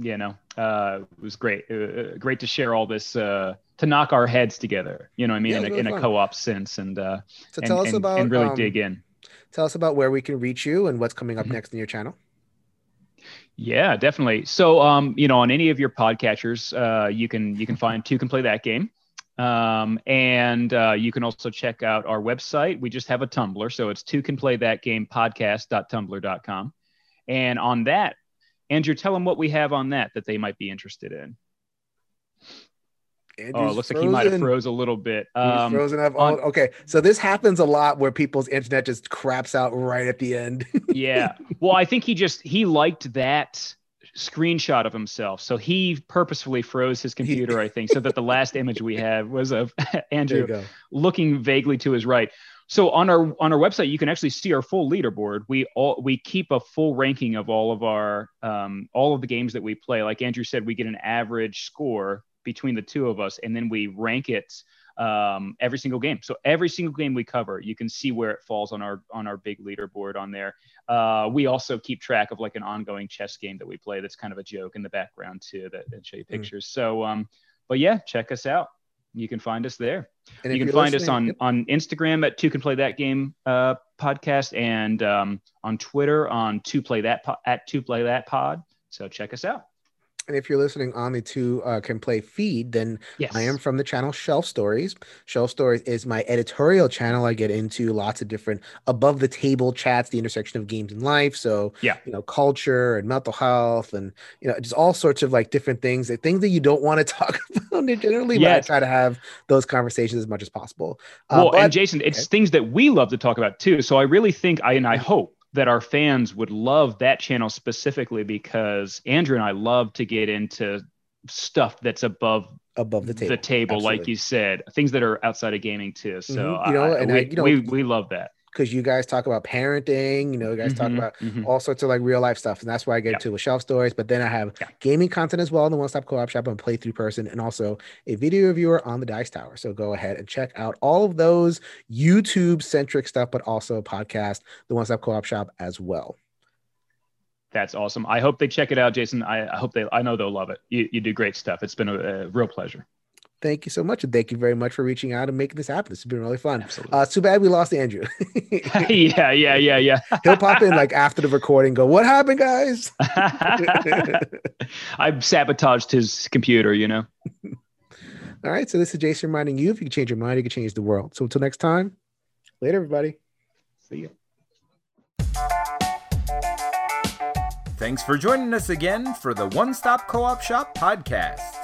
you know, uh, it was great. Uh, great to share all this, uh, to knock our heads together. You know, what I mean, Yeah, in, it a, was in a co-op sense, and uh, so and, tell us and- about and really um, dig in. Tell us about where we can reach you and what's coming up Mhm. next in your channel. Yeah, definitely. So, um, you know, on any of your podcatchers, uh, you can you can find two can play that game, um, and uh, you can also check out our website. We just have a Tumblr, so it's two can play that game podcast.tumblr.com, and on that, Andrew, tell them what we have on that that they might be interested in. Oh, it Andrew's looks like he might have froze a little bit. He's Um, frozen up. on- okay, so this happens a lot where people's internet just craps out right at the end. yeah. Well, I think he just he liked that screenshot of himself. So he purposefully froze his computer, I think, so that the last image we have was of Andrew looking vaguely to his right. So on our on our website, you can actually see our full leaderboard. We all we keep a full ranking of all of our um, all of the games that we play. Like Andrew said, we get an average score between the two of us, and then we rank it um, every single game. So every single game we cover, you can see where it falls on our on our big leaderboard on there. Uh, we also keep track of like an ongoing chess game that we play. That's kind of a joke in the background too. That, that show you pictures. So, um, but yeah, check us out. You can find us there And you can find us on yep. on Instagram at Two Can Play That Game uh, podcast and um, on Twitter on Two Play That po- at Two Play That Pod. So check us out. And if you're listening on the two uh, can play feed, then Yes, I am from the channel Shelf Stories. Shelf Stories is my editorial channel. I get into lots of different above the table chats, the intersection of games and life. So, Yeah. you know, culture and mental health and, you know, just all sorts of like different things, that things that you don't want to talk about generally, but I try to have those conversations as much as possible. Uh, Well, but- and Jason, it's things that we love to talk about too. So I really think I and I hope that our fans would love that channel specifically because Andrew and I love to get into stuff that's above above the table. the table, like you said, things that are outside of gaming too. So Mhm. You know, I- and we, I- you know- we, we love that. Because you guys talk about parenting, you know, you guys talk Mhm, about mhm. all sorts of like real life stuff. And that's why I get Yeah. into with shelf stories. But then I have Yeah. gaming content as well in the One Stop Co op Shop. I'm a playthrough person and also a video reviewer on the Dice Tower. So go ahead and check out all of those YouTube centric stuff, but also podcast, the One Stop Co op Shop as well. That's awesome. I hope they check it out, Jason. I, I hope they. I know they'll love it. You, you do great stuff. It's been a, a real pleasure. Thank you so much. And thank you very much for reaching out and making this happen. This has been really fun. Absolutely. Uh, too bad we lost Andrew. yeah, yeah, yeah, yeah. He'll pop in like after the recording, go, What happened, guys? I've sabotaged his computer. You know. All right. So this is Jason reminding you if you can change your mind, you can change the world. So until next time, later, everybody. See you. Thanks for joining us again for the One Stop Co op Shop podcast.